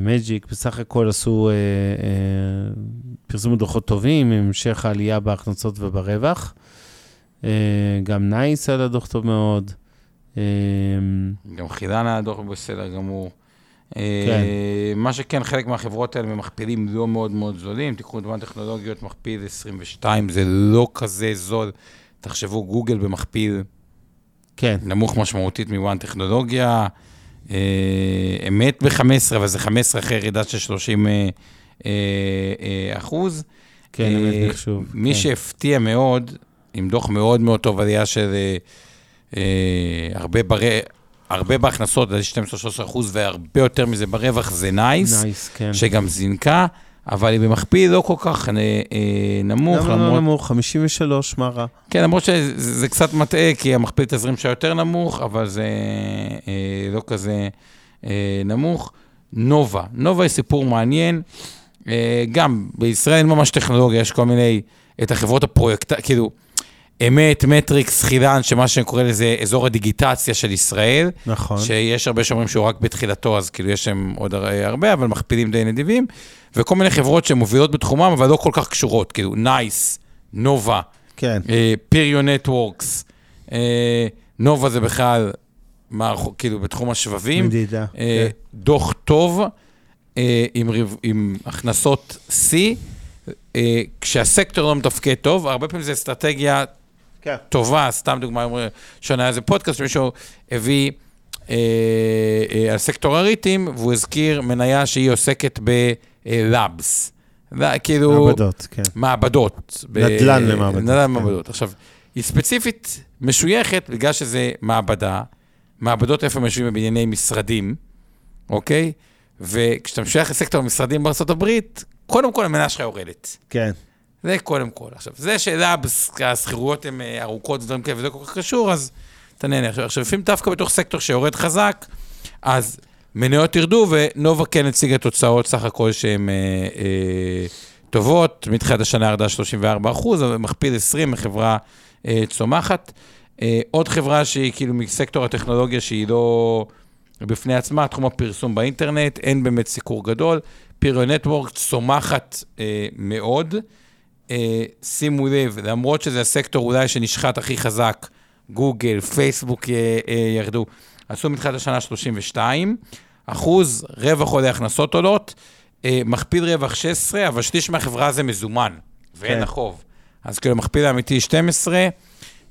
מג'יק, בסך הכל עשו, אה, אה, פרסמו דוחות טובים, המשך העלייה בהכנסות וברווח. אה, גם נייס היה דוח טוב מאוד. אה, גם חילן היה דוח בסדר גמור. כן. אה, מה שכן, חלק מהחברות האלה במכפילים לא מאוד מאוד זולים. תיקחו דוגמא טכנולוגיות, מכפיל 22, זה לא כזה זול. תחשבו, גוגל במכפיל כן, נמוך משמעותית מ One טכנולוגיה. אה, אמת ב-15, אבל זה 15 אחרי ירידה של 30 אה, אה, אחוז. כן, אמת מחשוב. מי כן. שהפתיע מאוד, עם דוח מאוד מאוד טוב, עלייה של הרבה. הרבה בהכנסות, עד 12-13 אחוז, והרבה יותר מזה ברווח, זה נייס, נייס, כן. שגם זינקה, אבל היא במכפיל לא כל כך אה, אה, נמוך, למה לא למרות... נמוך? 53, מה רע? כן, למרות שזה זה קצת מטעה, כי המכפיל תזרים שלה יותר נמוך, אבל זה אה, לא כזה אה, נמוך. נובה, נובה היא סיפור מעניין. אה, גם בישראל אין ממש טכנולוגיה, יש כל מיני, את החברות הפרויקט, כאילו, אמת, מטריקס, חילן, שמה שקורא לזה אזור הדיגיטציה של ישראל, נכון. שיש הרבה שאומרים שהוא רק בתחילתו, אז כאילו יש שם עוד הר- הרבה, אבל מכפילים די נדיבים, וכל מיני חברות שמובילות בתחומם, אבל לא כל כך קשורות, כאילו, נייס, נובה, כן. Perion Networks, נובה זה בכלל, מערכו- כאילו, בתחום השבבים. מדידה. אה, כן. דוח טוב, אה, עם, ריב- עם הכנסות שיא, אה, כשהסקטור לא מתפקד טוב, הרבה פעמים זה אסטרטגיה כן. טובה, סתם דוגמה, שונה היה איזה פודקאסט, מישהו הביא אה, אה, על סקטור הריטים, והוא הזכיר מניה שהיא עוסקת בלאבס. כאילו... מעבדות, כן. מעבדות. ב- נדל"ן למעבדות, נדל"ן כן. למעבדות. עכשיו, היא ספציפית משויכת בגלל שזה מעבדה, מעבדות איפה הם יושבים בבנייני משרדים, אוקיי? וכשאתה משוייך לסקטור המשרדים הברית, קודם כל המנה שלך יורדת. כן. זה קודם כל. עכשיו, זה שאלה, השכירויות הן אה, ארוכות ודברים כאלה, וזה כל כך קשור, אז אתה נהנה. עכשיו, לפעמים דווקא בתוך סקטור שיורד חזק, אז מניות ירדו, ונובה כן הציגה תוצאות סך הכל שהן אה, אה, טובות. מתחילת השנה ירדה 34 אחוז, מכפיל 20 מחברה אה, צומחת. אה, עוד חברה שהיא כאילו מסקטור הטכנולוגיה שהיא לא בפני עצמה, תחום הפרסום באינטרנט, אין באמת סיקור גדול. פיריו נטוורק צומחת אה, מאוד. אה, שימו לב, למרות שזה הסקטור אולי שנשחט הכי חזק, גוגל, פייסבוק אה, אה, ירדו, עשו מתחילת השנה 32 אחוז, רווח עולה, הכנסות עולות, אה, מכפיל רווח 16, אבל שליש מהחברה זה מזומן, ואין כן. החוב. אז כאילו, מכפיל האמיתי 12,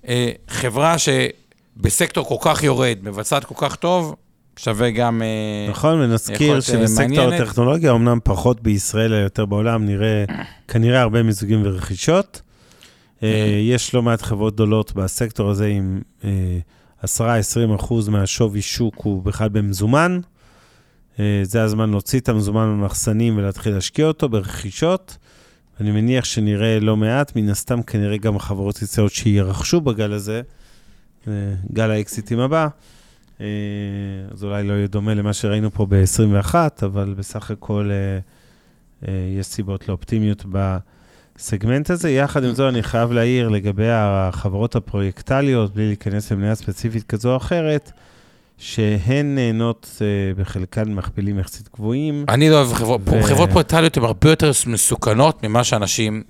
אה, חברה שבסקטור כל כך יורד, מבצעת כל כך טוב, שווה גם... אה, נכון, ונזכיר אה, שבסקטור. הטכנולוגיה, אמנם פחות בישראל, אלא יותר בעולם, נראה כנראה הרבה מיזוגים ורכישות. אה, יש לא מעט חברות גדולות בסקטור הזה עם אה, 10-20 אחוז מהשווי שוק הוא בכלל במזומן. זה הזמן להוציא את המזומן מהמחסנים ולהתחיל להשקיע אותו ברכישות. אני מניח שנראה לא מעט, מן הסתם כנראה גם חברות ישראליות שירכשו בגל הזה, גל האקזיטים הבא. אה, אז אולי לא יהיה דומה למה שראינו פה ב-21, אבל בסך הכל אה, אה, יש סיבות לאופטימיות בסגמנט הזה. יחד עם זאת, אני חייב להעיר לגבי החברות הפרויקטליות, בלי להיכנס למניה ספציפית כזו או אחרת, שהן נהנות בחלקן מכפילים יחסית גבוהים. אני לא אוהב חברות, ו- חברות פרויקטליות הן הרבה יותר מסוכנות ממה שאנשים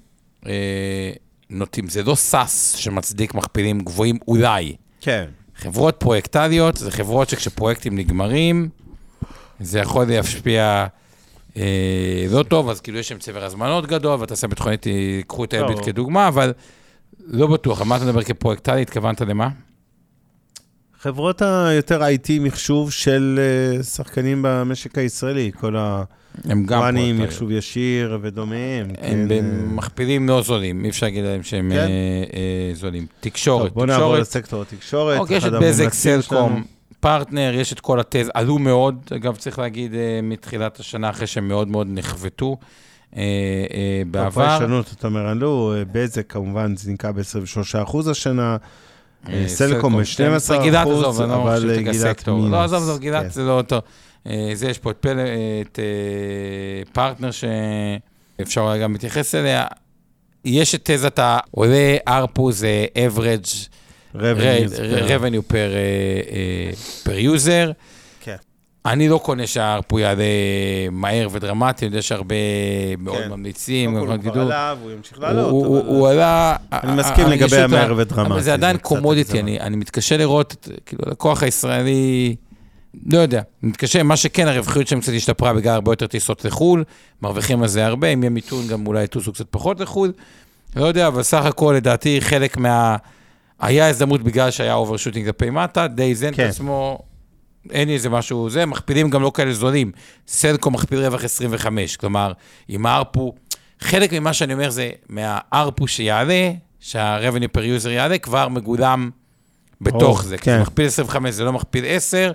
אה, נוטים. זה לא סאס שמצדיק מכפילים גבוהים, אולי. כן. חברות פרויקטליות זה חברות שכשפרויקטים נגמרים, זה יכול להשפיע אה, לא טוב, אז כאילו יש שם צבר הזמנות גדול, והתעשייה הביטחונית, קחו את האלביט לא. כדוגמה, אבל לא בטוח. על מה אתה מדבר כפרויקטלי? התכוונת למה? חברות היותר IT מחשוב של אה, שחקנים במשק הישראלי, כל הם גם פרויקטליות. מחשוב ישיר ודומיהם. הם כן, במכפילים לא זולים, אי אפשר להגיד להם שהם כן. אה, אה, זולים. תקשורת, טוב, בוא נעבור תקשורת. לסקטור התקשורת. אוקיי, יש את בזק, סלקום. פרטנר, יש את כל התז, עלו מאוד, אגב, צריך להגיד, מתחילת השנה, אחרי שהם מאוד מאוד נחבטו בעבר. שונות, אתה אומר, עלו, בזק כמובן זינקה ב-23% השנה, סלקום ב-12%, גילת, עזוב, אני לא אבל חושב אה, גילת. מינוס. לא, עזוב, עזוב, גילת כן. זה לא אותו. אה, זה, יש פה את פלא, את אה, פרטנר שאפשר אולי גם להתייחס אליה. יש את תזת העולה ARPU זה average per- revenue אה, אה, per user. אני לא קונה שהארפו יעלה מהר ודרמטי, אני יודע שהרבה מאוד כן. ממליצים. קודם כל יכולים הוא כבר. עלה והוא ימשיך לעלות. הוא- עלה... אני מסכים לגבי המהר ודרמטי, אבל זה עדיין קומודיטי. אני אני מתקשה לראות, כאילו, הלקוח הישראלי, לא יודע, מתקשה, מה שכן, הרווחיות שלהם קצת השתפרה בגלל הרבה יותר טיסות לחו"ל, מרוויחים על זה הרבה, אם יהיה מיתון גם אולי יטוסו קצת פחות לחו"ל, לא יודע, אבל סך הכל, לדעתי, חלק מה... היה הזדמנות בגלל שהיה overshooting כלפי מטה, די איזן את כן. עצמו, אין לי איזה משהו זה, מכפילים גם לא כאלה זולים. סלקום מכפיל רווח 25, כלומר, עם ה-ARPU, חלק ממה שאני אומר זה, מה-ARPU שיעלה, שה-revenue per user יעלה, כבר מגולם בתוך ברור, זה. כן. מכפיל 25 זה לא מכפיל 10,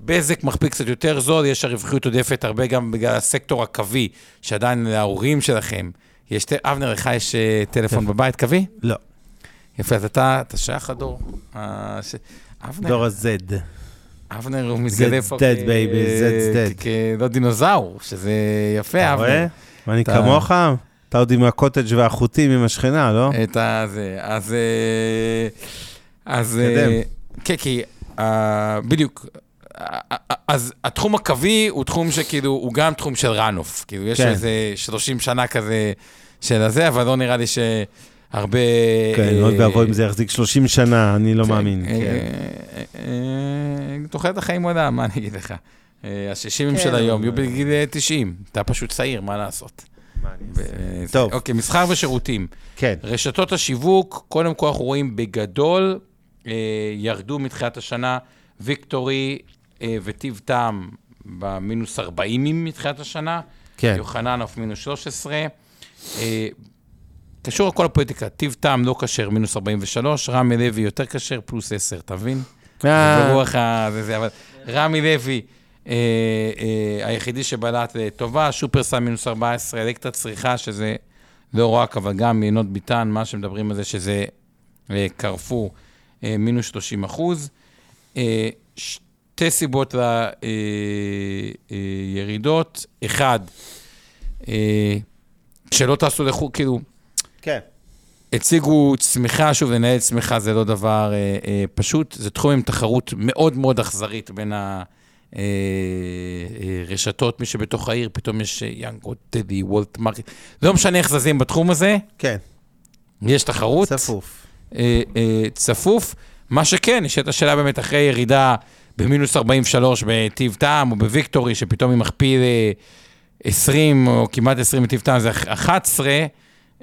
בזק מכפיל קצת יותר זול, יש הרווחיות עודפת הרבה גם בגלל הסקטור הקווי, שעדיין להורים שלכם. יש, אבנר, לך יש אה, טלפון בבית קווי? לא, יפה, אז אתה, אתה שייך לדור. אה, אבנר, דור ה-Z. אבנר הוא פה Z's dead, baby, Z's dead. כלא דינוזאור, שזה יפה, אתה אבנר. רואה? ואני אתה- כמוך? אתה עוד עם הקוטג' והחוטים עם השכנה, לא? את ה... זה, אז... אה, אז... אה, כן, כי... אה, בדיוק. אז התחום הקווי הוא תחום שכאילו, הוא גם תחום של ראנוף. כאילו, יש כן. איזה 30 שנה כזה של הזה, אבל לא נראה לי שהרבה... כן, אה, עוד ואבוי אם זה יחזיק 30 שנה, אני לא כן, מאמין. אה, כן. אה, אה, תוחלת החיים עולה, מה אני אגיד לך? אה, ה-60 כן, של היום יהיו בגיל אה, 90. אתה פשוט צעיר, מה לעשות? טוב. אוקיי, מסחר ושירותים. כן, רשתות השיווק, קודם כל אנחנו רואים בגדול, אה, ירדו מתחילת השנה, ויקטורי אה, וטיב טעם במינוס 40 מתחילת השנה, כן. יוחננוף מינוס 13. אה, קשור לכל הפוליטיקה, טיב טעם לא כשר, מינוס 43, רמי לוי יותר כשר, פלוס 10, אתה מבין? אה, ברוח ה... זה, זה, אבל רמי לוי, אה, אה, היחידי שבלט לטובה, שופרסל מינוס 14, אלקטרה צריכה, שזה לא רק, אבל גם יינות ביטן, מה שמדברים על זה, שזה אה, קרפור, אה, מינוס 30 אחוז. אה, שתי סיבות לירידות. אה, אה, אחד, אה, שלא טסו לחו"ל, כאילו, כן. הציגו צמיחה, שוב, לנהל צמיחה זה לא דבר אה, אה, פשוט, זה תחום עם תחרות מאוד מאוד אכזרית בין הרשתות, אה, מי שבתוך העיר, פתאום יש יאנגו דלי, וולט מרקט, לא משנה איך זזים בתחום הזה, כן, יש תחרות. צפוף. אה, אה, צפוף. מה שכן, נשאלת השאלה באמת, אחרי ירידה במינוס 43 בטיב טעם או בוויקטורי, שפתאום היא מכפיל אה, 20 או כמעט 20 בטיב טעם, זה 11,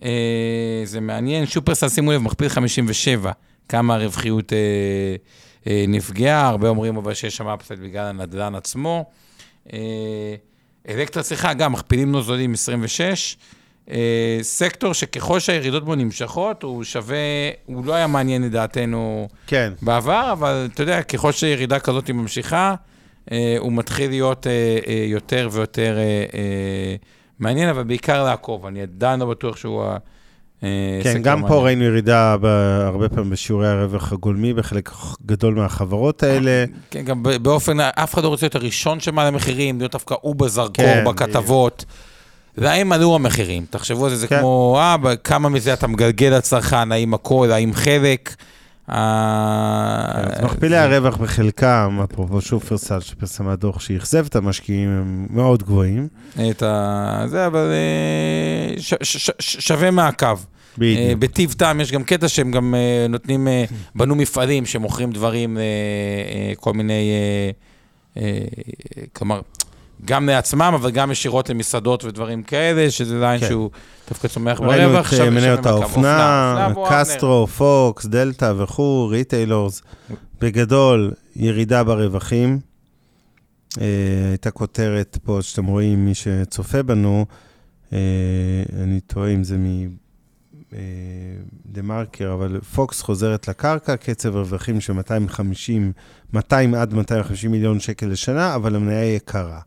אה, זה מעניין. שופרסל, שימו לב, מכפיל 57, כמה הרווחיות אה, אה, נפגעה, הרבה אומרים אבל שיש שם אפסט בגלל הנדל"ן עצמו. אה, אלקטרה צריכה, גם מכפילים נוזלים 26. אה, סקטור שככל שהירידות בו נמשכות, הוא שווה, הוא לא היה מעניין לדעתנו כן. בעבר, אבל אתה יודע, ככל שירידה כזאת ממשיכה, אה, הוא מתחיל להיות אה, אה, יותר ויותר אה, אה, מעניין, אבל בעיקר לעקוב. אני עדיין לא בטוח שהוא ה... אה, כן, גם פה. ראינו ירידה הרבה פעמים בשיעורי הרווח הגולמי בחלק גדול מהחברות האלה. כן, גם באופן, אף אחד לא רוצה להיות הראשון שמעלה מחירים, להיות דווקא הוא בזרקור, כן, בכתבות. והאם עלו המחירים? תחשבו על זה, זה כן. כמו, אה, כמה מזה אתה מגלגל לצרכן, האם הכל, האם חלק. אה, אז מכפילי הרווח בחלקם, אפרופו שופרסל שפרסמה דוח שאכזב את המשקיעים, הם מאוד גבוהים. את ה... זה, אבל אה, שווה מעקב. אה, בדיוק. בטיב טעם יש גם קטע שהם גם אה, נותנים, אה, בנו מפעלים שמוכרים דברים, אה, אה, כל מיני, אה, אה, כלומר, גם לעצמם, אבל גם ישירות למסעדות ודברים כאלה, שזה line כן. שהוא דווקא צומח ראינו ברווח. את שווה- אה, מניות. האופנה. קסטרו, פוקס, דלתא וכו', ריטיילורס. בגדול, ירידה ברווחים. אה, הייתה כותרת פה, שאתם רואים, מי שצופה בנו, אה, אני טועה אם זה מ... אה, דה מרקר, אבל פוקס חוזרת לקרקע, קצב רווחים של 250, 200 עד 250 מיליון שקל לשנה, אבל המניה יקרה.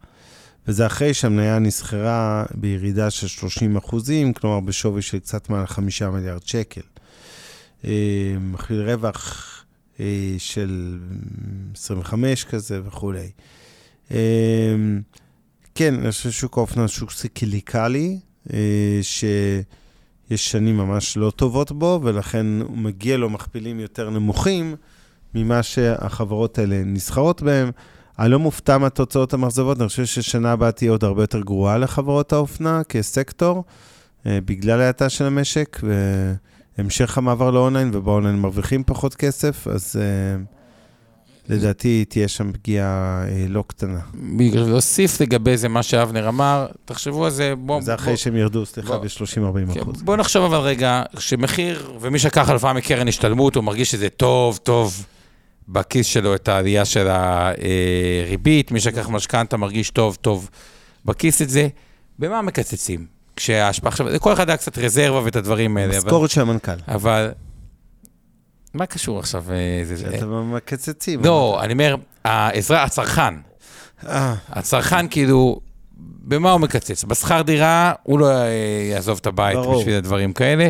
וזה אחרי שהמניה נסחרה בירידה של 30 אחוזים, כלומר בשווי של קצת מעל 5 מיליארד שקל. אה, מכליל רווח אה, של 25 כזה וכולי. אה, כן, אני חושב ששוק האופנה הוא שוק סיקליקלי, שיש שנים ממש לא טובות בו, ולכן הוא מגיע לו מכפילים יותר נמוכים ממה שהחברות האלה נסחרות בהם. אני לא מופתע מהתוצאות המאכזבות, אני חושב ששנה הבאה תהיה עוד הרבה יותר גרועה לחברות האופנה כסקטור, אה, בגלל ההאטה של המשק, והמשך המעבר לאונליין, ובאונליין מרוויחים פחות כסף, אז אה, לדעתי תהיה שם פגיעה אה, לא קטנה. בגלל להוסיף לגבי זה מה שאבנר אמר, תחשבו על זה, בואו... זה אחרי שהם ירדו, סליחה, בוא- ב-30-40 כן, אחוז. בוא נחשוב אבל רגע, שמחיר, ומי שלקח הלוואה מקרן השתלמות, הוא מרגיש שזה טוב, טוב בכיס שלו את העלייה של הריבית, מי שלקח משכנתה מרגיש טוב, טוב בכיס את זה. במה מקצצים? כשההשפעה עכשיו, לכל אחד היה קצת רזרבה ואת הדברים האלה. משכורת של המנכ"ל. אבל... מה קשור עכשיו? אה, זה- זה- שאתה מקצצים. לא, אני אומר, העזרה, הצרכן. אה, הצרכן כאילו, במה הוא מקצץ? בשכר דירה, הוא לא אה, יעזוב את הבית ברור. בשביל הדברים כאלה.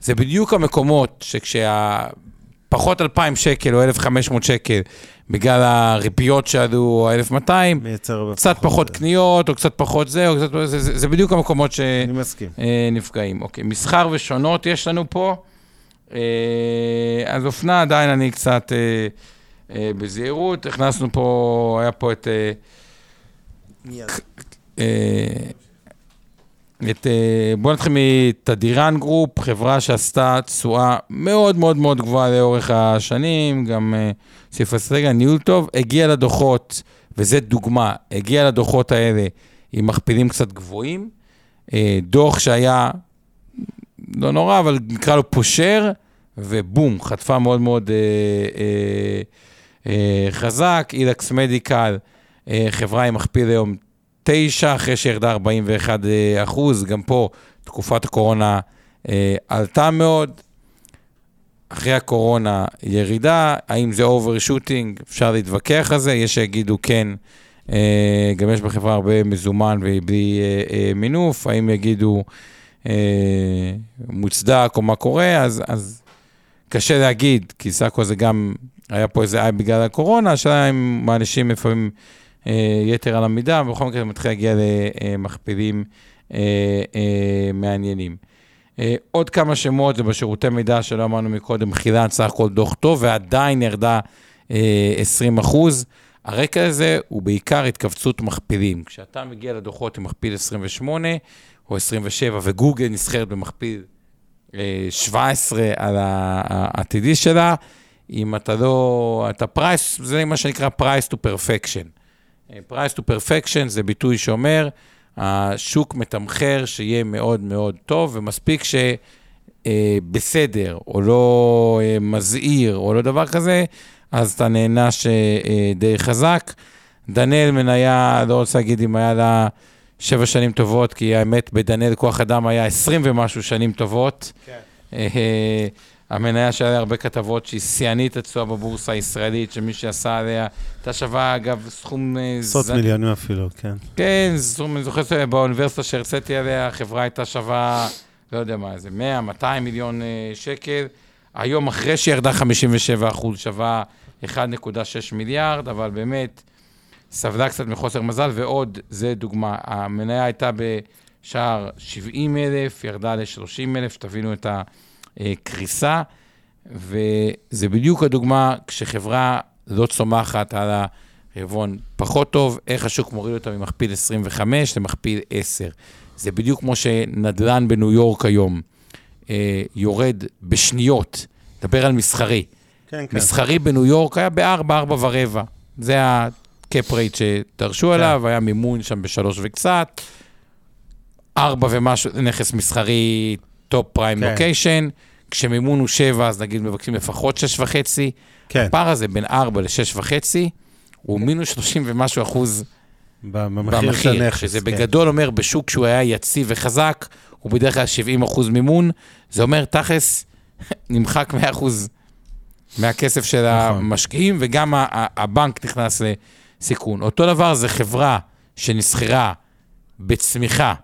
זה בדיוק המקומות שכשה... פחות 2,000 שקל או 1,500 שקל, בגלל הריביות שעלו, או 1,200, מייצר הרבה קצת פחות קניות, או קצת פחות זה, או קצת... זה, זה, זה בדיוק המקומות. שנפגעים. אוקיי, מסחר ושונות יש לנו פה. אה, אז אופנה עדיין אני קצת אה, אה, בזהירות. הכנסנו פה, היה פה את... אה, אה, את, אה, בואו נתחיל מתדיראן גרופ, חברה שעשתה תשואה מאוד מאוד מאוד גבוהה לאורך השנים, גם אה, סעיף אסטרטגיה, ניהול טוב, הגיע לדוחות, וזו דוגמה, הגיע לדוחות האלה עם מכפילים קצת גבוהים, אה, דוח שהיה לא נורא, אבל נקרא לו פושר, ובום, חטפה מאוד מאוד חזק, אילקס מדיקל, חברה עם מכפיל היום 9, אחרי שירדה 41 אה, אחוז, גם פה תקופת הקורונה אה, עלתה מאוד. אחרי הקורונה ירידה, האם זה overshooting, אפשר להתווכח על זה, יש שיגידו כן, אה, גם יש בחברה הרבה מזומן ובלי אה, אה, מינוף, האם יגידו אה, מוצדק או מה קורה, אז, אז קשה להגיד, כי סך הכל זה גם, היה פה איזה איי בגלל הקורונה, השאלה אם מענישים לפעמים יתר על המידה, ובכל מקרה זה מתחיל להגיע למכפילים אה, אה, מעניינים. אה, עוד כמה שמות, זה בשירותי מידע שלא אמרנו מקודם, חילן סך הכל דוח טוב, ועדיין ירדה אה, 20 אחוז. הרקע לזה הוא בעיקר התכווצות מכפילים. כשאתה מגיע לדוחות עם מכפיל 28 או 27, וגוגל נסחרת במכפיל אה, 17 על העתידי שלה, אם אתה לא, אתה פרייס, זה מה שנקרא price to perfection. אה, price to perfection זה ביטוי שאומר, השוק מתמחר שיהיה מאוד מאוד טוב, ומספיק שבסדר, או לא אה, מזהיר, או לא דבר כזה, אז אתה נענש אה, די חזק. דנאל מניה, לא רוצה להגיד אם היה לה שבע שנים טובות, כי האמת, בדנאל כוח אדם היה עשרים ומשהו שנים טובות. כן. המניה שהיה הרבה כתבות שהיא שיאנית אצלו בבורסה הישראלית, שמי שעשה עליה, הייתה שווה, אגב, סכום... עשרות ז... מיליונים אפילו, כן. כן, סכום, אני זוכר שבאוניברסיטה שהרציתי עליה, החברה הייתה שווה, לא יודע מה, איזה 100, 200 מיליון שקל. היום, אחרי שירדה 57 אחוז, שווה 1.6 מיליארד, אבל באמת, סבלה קצת מחוסר מזל, ועוד, זה דוגמה, המניה הייתה בשער 70 אלף, ירדה ל-30 אלף, שתבינו את ה... קריסה, וזה בדיוק הדוגמה כשחברה לא צומחת על הרבעון פחות טוב, איך השוק מוריד אותה ממכפיל 25 למכפיל 10. זה בדיוק כמו שנדל"ן בניו יורק היום אה, יורד בשניות, דבר על מסחרי. כן, כן. מסחרי בניו יורק היה ב-4, 4 ורבע. זה ה-cap rate שדרשו כן. עליו, היה מימון שם בשלוש וקצת. ארבע ומשהו, נכס מסחרי top prime location, כשמימון הוא 7, אז נגיד מבקשים לפחות 6.5. כן. הפער הזה בין 4 ל-6.5, הוא מינוס 30 ומשהו אחוז במחיר של נכס. שזה כן. בגדול אומר, בשוק שהוא היה יציב וחזק, הוא בדרך כלל 70 אחוז מימון, זה אומר, תכלס, נמחק 100 אחוז מהכסף של נכון. המשקיעים, וגם הבנק נכנס לסיכון. אותו דבר זה חברה שנסחרה בצמיחה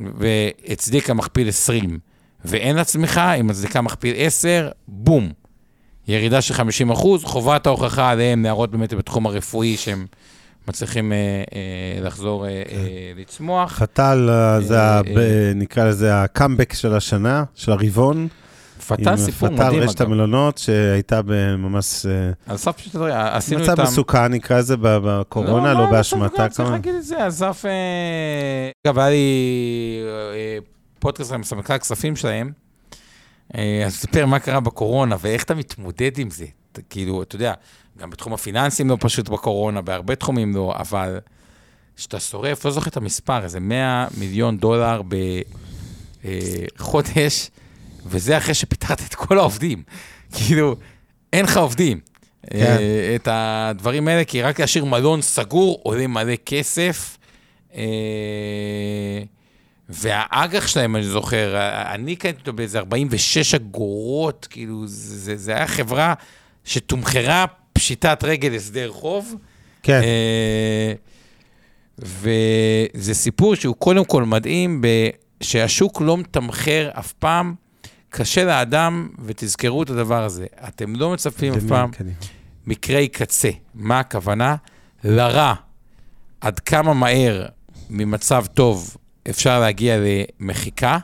והצדיקה מכפיל 20, ואין לה צמיחה, היא מצדיקה מכפיל 10, בום. ירידה של 50 אחוז, חובת ההוכחה עליהם להראות באמת בתחום הרפואי שהם מצליחים אה, אה, לחזור אה, כן. אה, לצמוח. חתל, אה, זה, אה, אה, נקרא לזה הקאמבק של השנה, של הרבעון. פתל סיפור מדהים, אגב. פתל רשת המלונות, שהייתה ממש... אה, על סף פשוט, עשינו איתם... מצב מסוכן, נקרא לזה בקורונה, לא, לא, לא באשמתה. לא, צריך להגיד את זה, אסף... אה, אגב, היה לי אה, פודקאסט עם סמנכ"ל הכספים שלהם, אז סיפר מה קרה בקורונה ואיך אתה מתמודד עם זה. כאילו, אתה יודע, גם בתחום הפיננסים לא פשוט בקורונה, בהרבה תחומים לא, אבל כשאתה שורף, לא זוכר את המספר, איזה 100 מיליון דולר בחודש, וזה אחרי שפיטרת את כל העובדים. כאילו, אין לך עובדים. כן. אה, את הדברים האלה, כי רק להשאיר מלון סגור עולה מלא כסף. אה, והאג"ח שלהם, אני זוכר, אני קניתי אותו באיזה 46 אגורות, כאילו, זה, זה היה חברה שתומחרה פשיטת רגל הסדר חוב. כן. אה, וזה סיפור שהוא קודם כל מדהים, שהשוק לא מתמחר אף פעם קשה לאדם, ותזכרו את הדבר הזה, אתם לא מצפים אף פעם מקרי קצה. מה הכוונה? לרע, עד כמה מהר ממצב טוב אפשר להגיע למחיקה.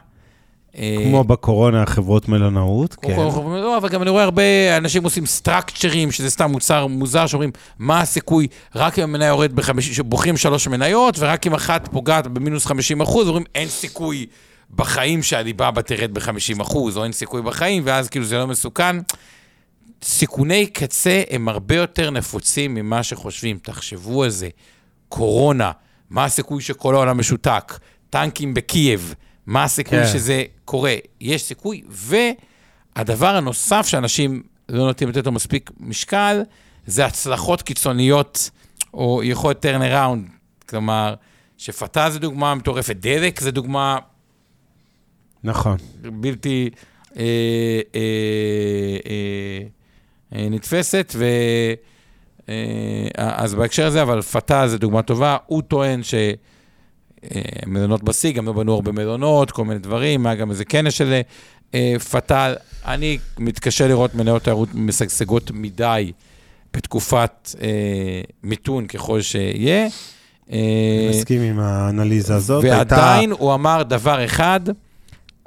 כמו בקורונה, חברות מלונאות, כן. לא, אבל גם אני רואה הרבה אנשים עושים סטרקצ'רים, שזה סתם מוצר מוזר, שאומרים, מה הסיכוי, רק אם המניה יורד בחמישי, שבוחרים שלוש מניות, ורק אם אחת פוגעת במינוס 50 אחוז, אומרים, אין סיכוי בחיים שהליבה בה תרד ב-50 אחוז, או אין סיכוי בחיים, ואז כאילו זה לא מסוכן. סיכוני קצה הם הרבה יותר נפוצים ממה שחושבים. תחשבו על זה, קורונה, מה הסיכוי שכל העולם משותק? טנקים בקייב, מה הסיכוי כן. שזה קורה? יש סיכוי, והדבר הנוסף שאנשים לא נוטים לתת לו מספיק משקל, זה הצלחות קיצוניות, או יכולת turn around, כלומר, שפתה זה דוגמה מטורפת, דלק זה דוגמה נכון. בלתי אה, אה, אה, אה, נתפסת, אה, אז בהקשר הזה, אבל פתאל זה דוגמה טובה, הוא טוען ש... אה, מלונות בשיא, גם לא בנו הרבה מלונות, כל מיני דברים, היה גם איזה כנס של אה, פתאל. אני מתקשה לראות מניות תיירות משגשגות מדי בתקופת אה, מיתון ככל שיהיה. אני מסכים עם האנליזה הזאת. ועדיין הייתה... הוא אמר דבר אחד,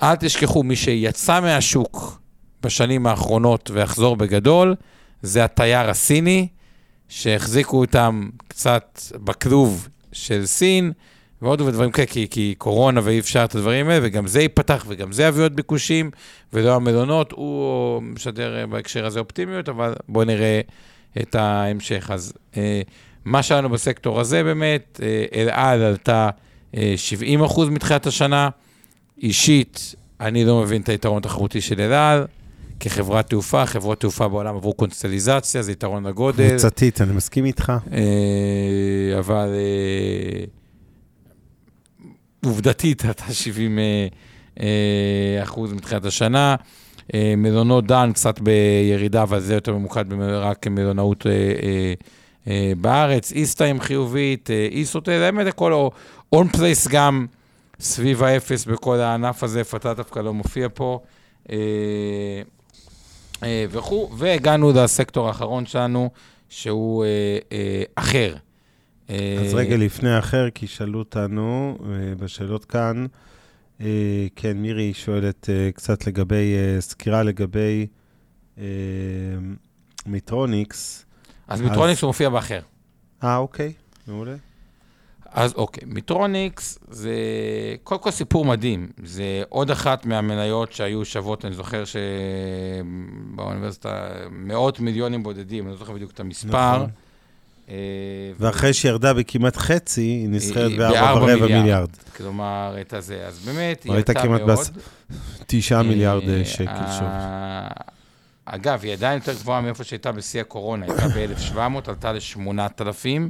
אל תשכחו, מי שיצא מהשוק בשנים האחרונות ויחזור בגדול, זה התייר הסיני, שהחזיקו אותם קצת בכלוב של סין. ועוד דברים כאלה, כי, כי קורונה ואי אפשר את הדברים האלה, וגם זה ייפתח וגם זה יביא עוד ביקושים, ולא המלונות, הוא משדר אה, בהקשר הזה אופטימיות, אבל בואו נראה את ההמשך. אז אה, מה שלנו בסקטור הזה באמת, אה, אל על עלתה אה, 70 אחוז מתחילת השנה. אישית, אני לא מבין את היתרון התחרותי של אל על. כחברת תעופה, חברות תעופה בעולם עברו קונסטליזציה, זה יתרון לגודל. קבוצתית, אני מסכים איתך. אה, אבל... אה, עובדתית הייתה 70 אה, אחוז מתחילת השנה. מלונות דן קצת בירידה, אבל זה יותר ממוקד רק מלונאות בארץ. איסתא חיובית, ישרוטל, האמת, הכל on place גם סביב האפס בכל הענף הזה, פתאל דווקא לא מופיע פה. וכו', והגענו לסקטור האחרון שלנו, שהוא אחר. אז רגע לפני אחר, כי שאלו אותנו אה, בשאלות כאן, אה, כן, מירי שואלת אה, קצת לגבי, סקירה לגבי מיטרוניקס. אז מיטרוניקס הוא מופיע באחר. אה, אוקיי, מעולה. אז אוקיי, מיטרוניקס זה קודם כל סיפור מדהים. זה עוד אחת מהמניות שהיו שוות, אני זוכר שבאוניברסיטה מאות מיליונים בודדים, אני לא זוכר בדיוק את המספר. נכון. אה, ואחרי שירדה בכמעט חצי, היא נסחרת ב-4 ורבע מיליארד. כלומר, את הזה. אז באמת, היא הייתה מאוד. הייתה כמעט ב-9 מיליארד אה, שקל שוב. אגב, היא עדיין יותר גבוהה מאיפה שהייתה בשיא הקורונה, הייתה ב-1,700, עלתה ל-8,000,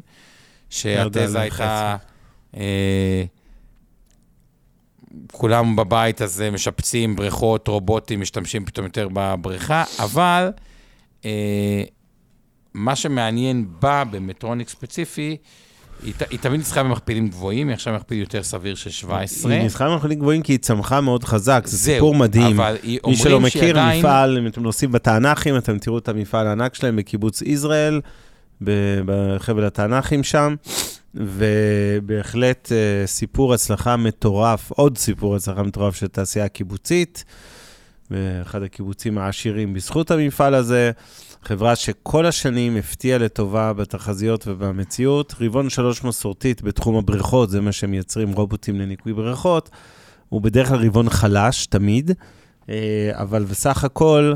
שהתזה הייתה... אה, כולם בבית הזה משפצים בריכות, רובוטים, משתמשים פתאום יותר בבריכה, אבל מה שמעניין בה, במטרוניק ספציפי, היא, היא תמיד ניסחה במכפילים גבוהים, היא עכשיו מכפיל יותר סביר של 17. היא ניסחה במכפילים גבוהים כי היא צמחה מאוד חזק, זה זהו, סיפור מדהים. אבל היא מי שלא מכיר, שעדיין... מפעל, אם אתם נוסעים בתענכים, אתם תראו את המפעל הענק שלהם בקיבוץ יזרעאל, בחבל התענכים שם, ובהחלט אה, סיפור הצלחה מטורף, עוד סיפור הצלחה מטורף של תעשייה הקיבוצית, באחד הקיבוצים העשירים בזכות המפעל הזה. חברה שכל השנים הפתיעה לטובה בתחזיות ובמציאות. רבעון שלוש מסורתית בתחום הבריכות, זה מה שמייצרים רובוטים לניקוי בריכות. הוא בדרך כלל רבעון חלש, תמיד, אה, אבל בסך הכל,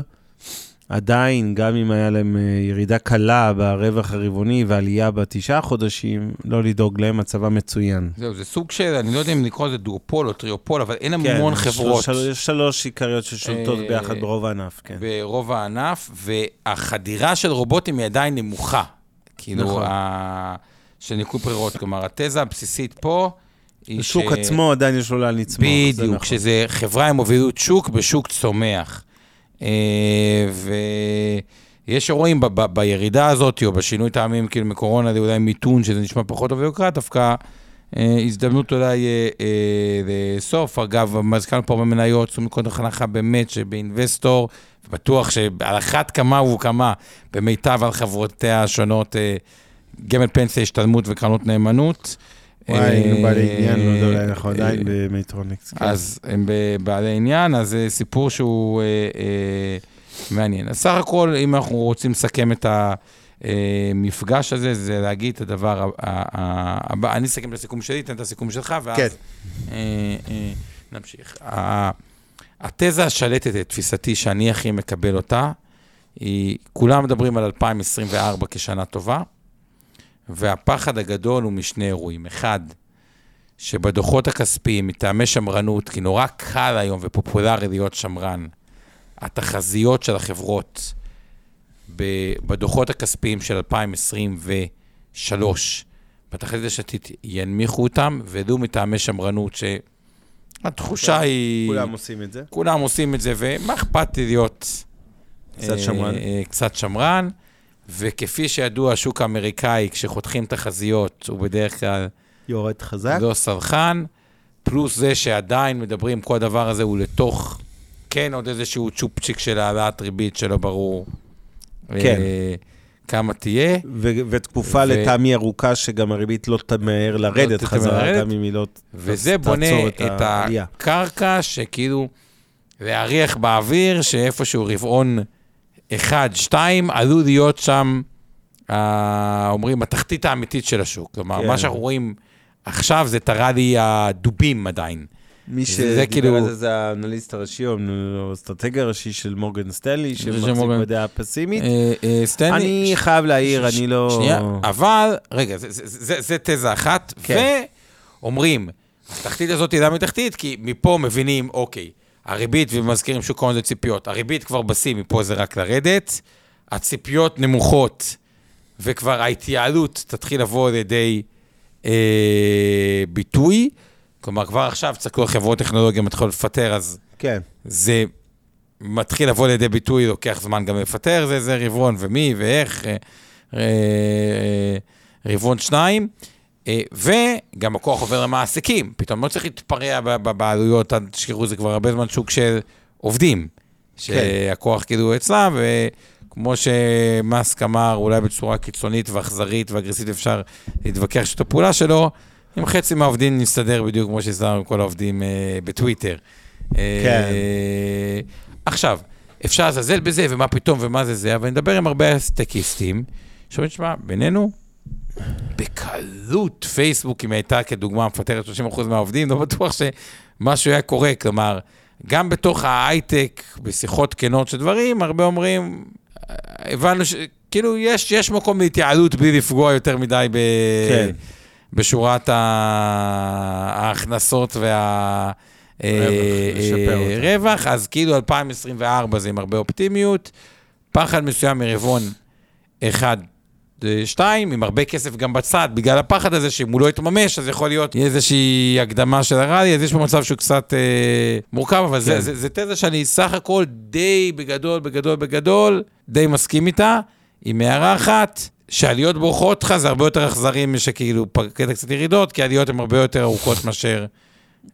עדיין, גם אם היה להם אה, ירידה קלה ברווח הרבעוני ועלייה בתשעה חודשים, לא לדאוג להם, מצבם מצוין. זהו, זה סוג של, אני לא יודע אם לקרוא לזה דואופול או טריופול, אבל אין כן, המון חברות. כן, יש שלוש עיקריות ששולטות אה, ביחד ברוב הענף, כן. ברוב הענף, והחדירה של רובוטים היא עדיין נמוכה. כאילו, נכון. ה... של ניקוי ברירות. כלומר, התזה הבסיסית פה... השוק ש... עצמו עדיין יש לו לאן לצמוח. בדיוק, נכון. שזה חברה עם מובילות שוק בשוק צומח. אה, ויש שרואים ב- ב- בירידה הזאת, או בשינוי טעמים, כאילו מקורונה, זה אולי מיתון, שזה נשמע פחות טוב ויוקרה, דווקא אה, הזדמנות אולי אה, לסוף. אגב, מזכרנו פה במניות, זאת אומרת, הנחה באמת שבאינבסטור, בטוח שעל אחת כמה וכמה, במיטב על חברותיה השונות, גמל פנסיה, השתלמות וקרנות נאמנות. וואי, היינו בעלי עניין, לא יודע, אנחנו עדיין אה, במטרוניקס. כן. אז הם בעלי עניין, אז זה סיפור שהוא אה, אה, מעניין. אז סך הכל, אם אנחנו רוצים לסכם את המפגש הזה, זה להגיד את הדבר הבא. אני אסכם את הסיכום שלי, תן את הסיכום שלך, ואז כן. נמשיך. התזה השלטת, תפיסתי, שאני הכי מקבל אותה, היא, כולם מדברים על 2024 כשנה טובה. והפחד הגדול הוא משני אירועים. אחד, שבדוחות הכספיים, מטעמי שמרנות, כי נורא קל היום ופופולרי להיות שמרן, התחזיות של החברות בדוחות הכספיים של 2023, בתחזית השתית, ינמיכו אותם, ולו מטעמי שמרנות, שהתחושה כן, היא... כולם עושים את זה. כולם עושים את זה, ומה אכפת לי להיות... קצת שמרן. אה, קצת שמרן. וכפי שידוע, השוק האמריקאי, כשחותכים תחזיות, הוא בדרך כלל יורד חזק. לא סלחן, פלוס זה שעדיין מדברים, כל הדבר הזה הוא לתוך, כן, עוד איזשהו צ'ופצ'יק של העלאת ריבית שלא ברור. כן. אה, כמה תהיה. ו- ותקופה ו- לטעמי ארוכה שגם הריבית לא תמהר לרדת תמהר חזרה, לרדת. גם אם היא לא ת- וזה תעצור בונה את את העלייה. הקרקע שכאילו להריח באוויר, שאיפשהו רבעון אחד, שתיים, עלול להיות שם, אה, אומרים, התחתית האמיתית של השוק. כלומר, כן. מה שאנחנו רואים עכשיו זה את ראלי הדובים עדיין. מי זה שדיבר כאילו- על זה זה האנליסט הראשי, או האסטרטג הראשי של מורגן סטנלי, שמחזיק מורגן. בדעה פסימית. אה, אה, סטנלי... אני חייב להעיר, ש- אני לא... שנייה, אבל, רגע, זה- זה- זה זה תזה אחת, כן. ואומרים, התחתית הזאת היא למה היא תחתית? כי מפה מבינים, אוקיי, הריבית, ומזכירים שוק ההון זה ציפיות, הריבית כבר בשיא, מפה זה רק לרדת, הציפיות נמוכות, וכבר ההתייעלות תתחיל לבוא על ידי אה, ביטוי, כלומר, כבר עכשיו על חברות טכנולוגיה מתחילות לפטר, אז כן. זה מתחיל לבוא לידי ביטוי, לוקח זמן גם לפטר, זה, זה רבעון ומי ואיך, אה, אה, רבעון שניים, אה, וגם הכוח עובר למעסיקים, פתאום לא צריך להתפרע ב- ב- בעלויות, אל תשכחו, זה כבר הרבה זמן שוק של עובדים, שהכוח כאילו אצלם, וכמו שמאסק אמר, אולי בצורה קיצונית ואכזרית ואגרסיבית אפשר להתווכח שיתוף פעולה שלו, עם חצי מהעובדים נסתדר בדיוק כמו שהסתדרנו עם כל העובדים אה, בטוויטר. כן. אה, עכשיו, אפשר לזלזל בזה, ומה פתאום, ומה זה זה, אבל אני מדבר עם הרבה סטקיסטים, שאומרים, תשמע, בינינו, בקלות פייסבוק, אם הייתה כדוגמה מפטרת 30% מהעובדים, לא בטוח שמשהו היה קורה. כלומר, גם בתוך ההייטק, בשיחות כנות של דברים, הרבה אומרים, "אה, הבנו ש... כאילו, יש, יש מקום להתייעלות בלי לפגוע יותר מדי ב... כן. בשורת ה... ההכנסות וה... רווח, אה, אותה. רווח, אז כאילו 2024 זה עם הרבה אופטימיות, פחד מסוים מרבעון אחד, אה, שתיים, עם הרבה כסף גם בצד, בגלל הפחד הזה שאם הוא לא יתממש, אז יכול להיות איזושהי הקדמה של הראלי, אז יש פה מצב שהוא קצת אה, מורכב, אבל זה, כן. זה, זה תזה שאני סך הכל די בגדול, בגדול, בגדול, די מסכים איתה, עם הערה אחת, שעליות בורחות לך זה הרבה יותר אכזרי משכאילו קטע קצת ירידות, כי העליות הן הרבה יותר ארוכות מאשר...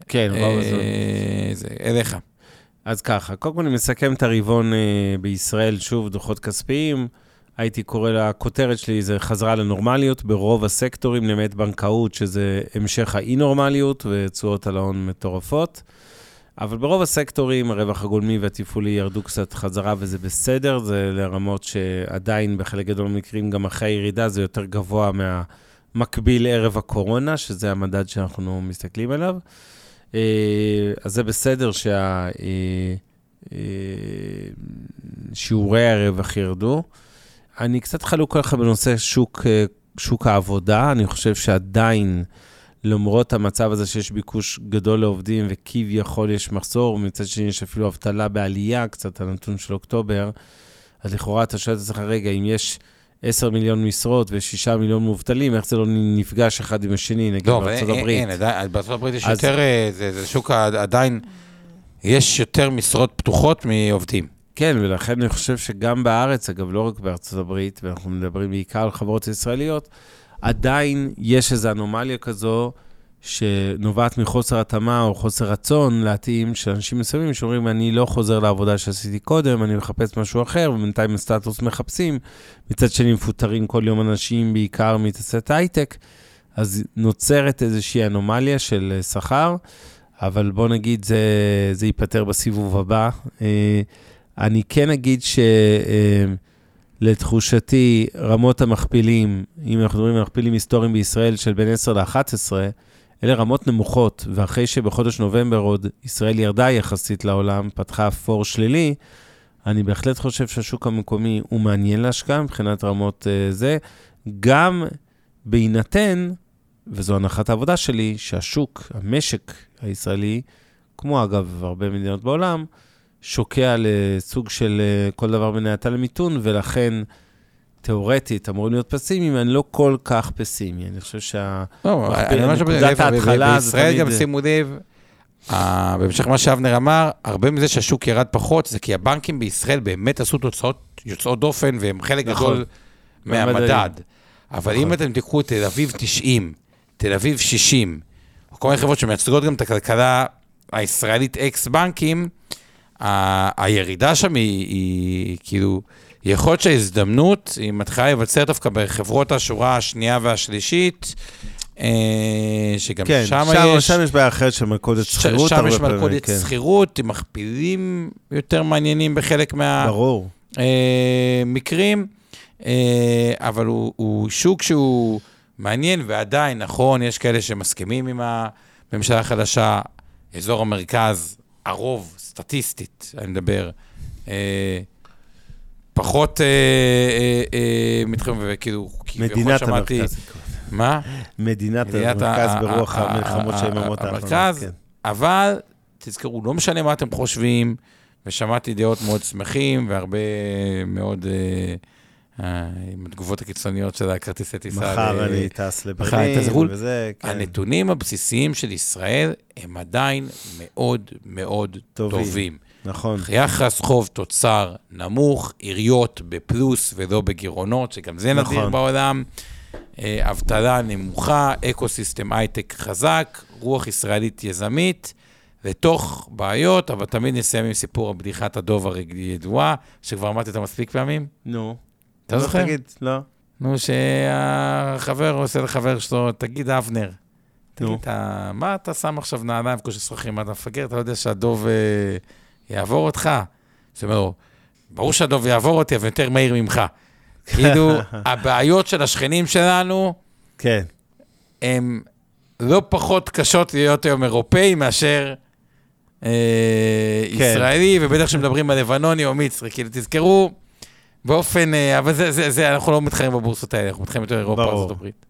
כן. אה, זה, אליך. אז ככה, קודם כל אני מסכם את הרבעון אה, בישראל, שוב, דוחות כספיים. הייתי קורא לכותרת שלי, זה חזרה לנורמליות ברוב הסקטורים, למעט בנקאות, שזה המשך האי-נורמליות ותשואות על ההון מטורפות. אבל ברוב הסקטורים, הרווח הגולמי והתפעולי ירדו קצת חזרה, וזה בסדר, זה לרמות שעדיין בחלק גדול מהמקרים, גם אחרי הירידה, זה יותר גבוה מהמקביל ערב הקורונה, שזה המדד שאנחנו מסתכלים עליו. אה, אז זה בסדר שה... אה, אה, הרווח ירדו. אני קצת חלוק עליך בנושא שוק, אה, שוק העבודה. אני חושב שעדיין, למרות המצב הזה שיש ביקוש גדול לעובדים וכביכול יש מחסור, ומצד שני יש אפילו אבטלה בעלייה, קצת הנתון של אוקטובר, אז לכאורה אתה שואל את עצמך, רגע, אם יש 10 מיליון משרות ו-6 מיליון מובטלים, איך זה לא נפגש אחד עם השני, נגיד לא, אבל בארצות אין, הברית? אין, בארצות הברית יש אז- יותר, אה, זה, זה שוק עדיין, יש יותר משרות פתוחות מעובדים. כן, ולכן אני חושב שגם בארץ, אגב, לא רק בארצות הברית, ואנחנו מדברים בעיקר על חברות ישראליות, עדיין יש איזו אנומליה כזו שנובעת מחוסר התאמה או חוסר רצון להתאים של אנשים מסוימים שאומרים, אני לא חוזר לעבודה שעשיתי קודם, אני מחפש משהו אחר, ובינתיים הסטטוס מחפשים. מצד שני, מפוטרים כל יום אנשים, בעיקר מתעשיית הייטק, אז נוצרת איזושהי אנומליה של אה, שכר, אבל בוא נגיד, זה, זה ייפתר בסיבוב הבא. אה, אני כן אגיד שלתחושתי, רמות המכפילים, אם אנחנו מדברים על מכפילים היסטוריים בישראל של בין 10 ל-11, אלה רמות נמוכות, ואחרי שבחודש נובמבר עוד ישראל ירדה יחסית לעולם, פתחה פור שלילי, אני בהחלט חושב שהשוק המקומי הוא מעניין להשקעה מבחינת רמות uh, זה, גם בהינתן, וזו הנחת העבודה שלי, שהשוק, המשק הישראלי, כמו אגב הרבה מדינות בעולם, שוקע לסוג של אה, כל דבר בין האטה למיתון, ולכן תיאורטית אמורים להיות פסימיים, אני לא כל כך פסימי. אני חושב שה... לא, אני אומר נקודת שלהפך, ב- ההתחלה זה בישראל תמיד- גם שימו לב, אה, בהמשך למה שאבנר אמר, הרבה מזה שהשוק ירד פחות, זה כי הבנקים בישראל באמת עשו תוצאות יוצאות דופן, והם חלק נכון. גדול מהמדד. אבל אם אתם תיקחו תל אביב 90, תל אביב 60, או כל מיני חברות שמייצגות גם את הכלכלה הישראלית אקס בנקים, ה- הירידה שם היא, היא כאילו, יכול להיות שההזדמנות, היא מתחילה להיווצר דווקא בחברות השורה השנייה והשלישית, אה, שגם כן, שם שם, יש... שם יש בעיה אחרת של מלכודת שכירות. שם הרבה יש פעמים, מלכודת כן. שכירות, עם מכפילים יותר מעניינים בחלק מה... ברור. אה, מקרים, אה, אבל הוא, הוא שוק שהוא מעניין, ועדיין, נכון, יש כאלה שמסכימים עם הממשלה החדשה, אזור המרכז, הרוב, סטטיסטית, אני מדבר, אה, פחות אה, אה, אה, מתחם, וכאילו, כביכול מדינת שמעתי-. מה? מדינת מדינת המרכז ה- ברוח ה- המלחמות ה- של היממות ה- האחרונות. המרכז, כן. אבל תזכרו, לא משנה מה אתם חושבים, ושמעתי דעות מאוד שמחים, והרבה מאוד אה, עם התגובות הקיצוניות של הכרטיסי טיסה. מחר אני טס לברלין, לחו"ל. וזה, כן. הנתונים הבסיסיים של ישראל הם עדיין מאוד מאוד טובים. טובים. נכון. יחס חוב תוצר נמוך, עיריות בפלוס ולא בגירעונות, שגם זה נדיר נכון. בעולם. אה, אבטלה נמוכה, ecosystem הייטק חזק, רוח ישראלית יזמית, לתוך בעיות, אבל תמיד נסיים עם סיפור הבדיחת הדוב הידועה, שכבר אמרתי אותה מספיק פעמים. נו. אתה לא, זוכר? תגיד, לא. נו, שהחבר עושה לחבר שלו, תגיד, אבנר, תגיד, נו. אתה, מה אתה שם עכשיו נעליים בקושי שוחים, מה אתה מפגר? אתה לא יודע שהדוב אה, יעבור אותך? זאת אומרת ברור שהדוב יעבור אותי, אבל יותר מהיר ממך. כאילו, הבעיות של השכנים שלנו כן. הן לא פחות קשות להיות היום אירופאי מאשר אה, כן. ישראלי, ובטח כשמדברים על לבנוני או מצרי. כאילו, תזכרו, באופן, אה, אבל זה, זה, זה, אנחנו לא מתחרים בבורסות האלה, אנחנו מתחרים יותר אירופה. ארצות הברית.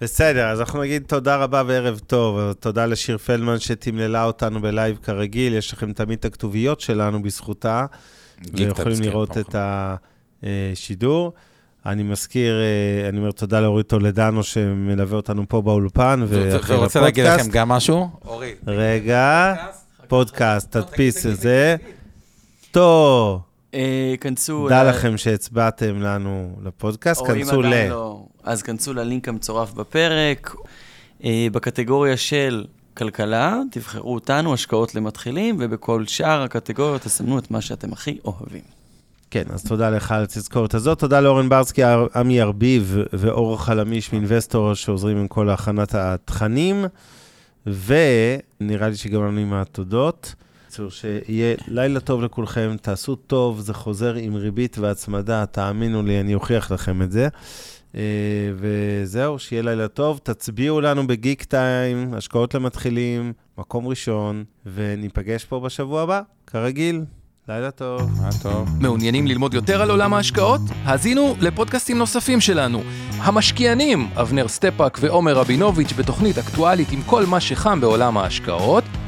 בסדר, אז אנחנו נגיד תודה רבה וערב טוב. תודה לשיר פלדמן שתמללה אותנו בלייב כרגיל, יש לכם תמיד את הכתוביות שלנו בזכותה, ויכולים לראות פעם את השידור. אני מזכיר, אה, אני אומר תודה לאורית טולדנו שמלווה אותנו פה באולפן, ואחרי ורוצה להגיד לכם. גם משהו? אורי. רגע, פודקאסט, תדפיס את זה. טוב, כנסו... תודה ל- לכם שהצבעתם לנו לפודקאסט, כנסו ל... לא, אז כנסו ללינק המצורף בפרק. אה, בקטגוריה של כלכלה, תבחרו אותנו, השקעות למתחילים, ובכל שאר הקטגוריות תסמנו את מה שאתם הכי אוהבים. כן, אז תודה לך על התזכורת הזאת. תודה לאורן ברסקי, עמי ארביב ואור חלמיש מאינבסטור שעוזרים עם כל הכנת התכנים, ונראה לי שגם לנו עם התודות. בקיצור, שיהיה לילה טוב לכולכם, תעשו טוב, זה חוזר עם ריבית והצמדה, תאמינו לי, אני אוכיח לכם את זה. אה, וזהו, שיהיה לילה טוב. תצביעו לנו בגיק טיים, השקעות למתחילים, מקום ראשון, וניפגש פה בשבוע הבא, כרגיל. לילה טוב. מה טוב. מעוניינים ללמוד יותר על עולם ההשקעות? האזינו לפודקאסטים נוספים שלנו. המשקיענים, אבנר סטפאק ועומר רבינוביץ' בתוכנית אקטואלית עם כל מה שחם בעולם ההשקעות.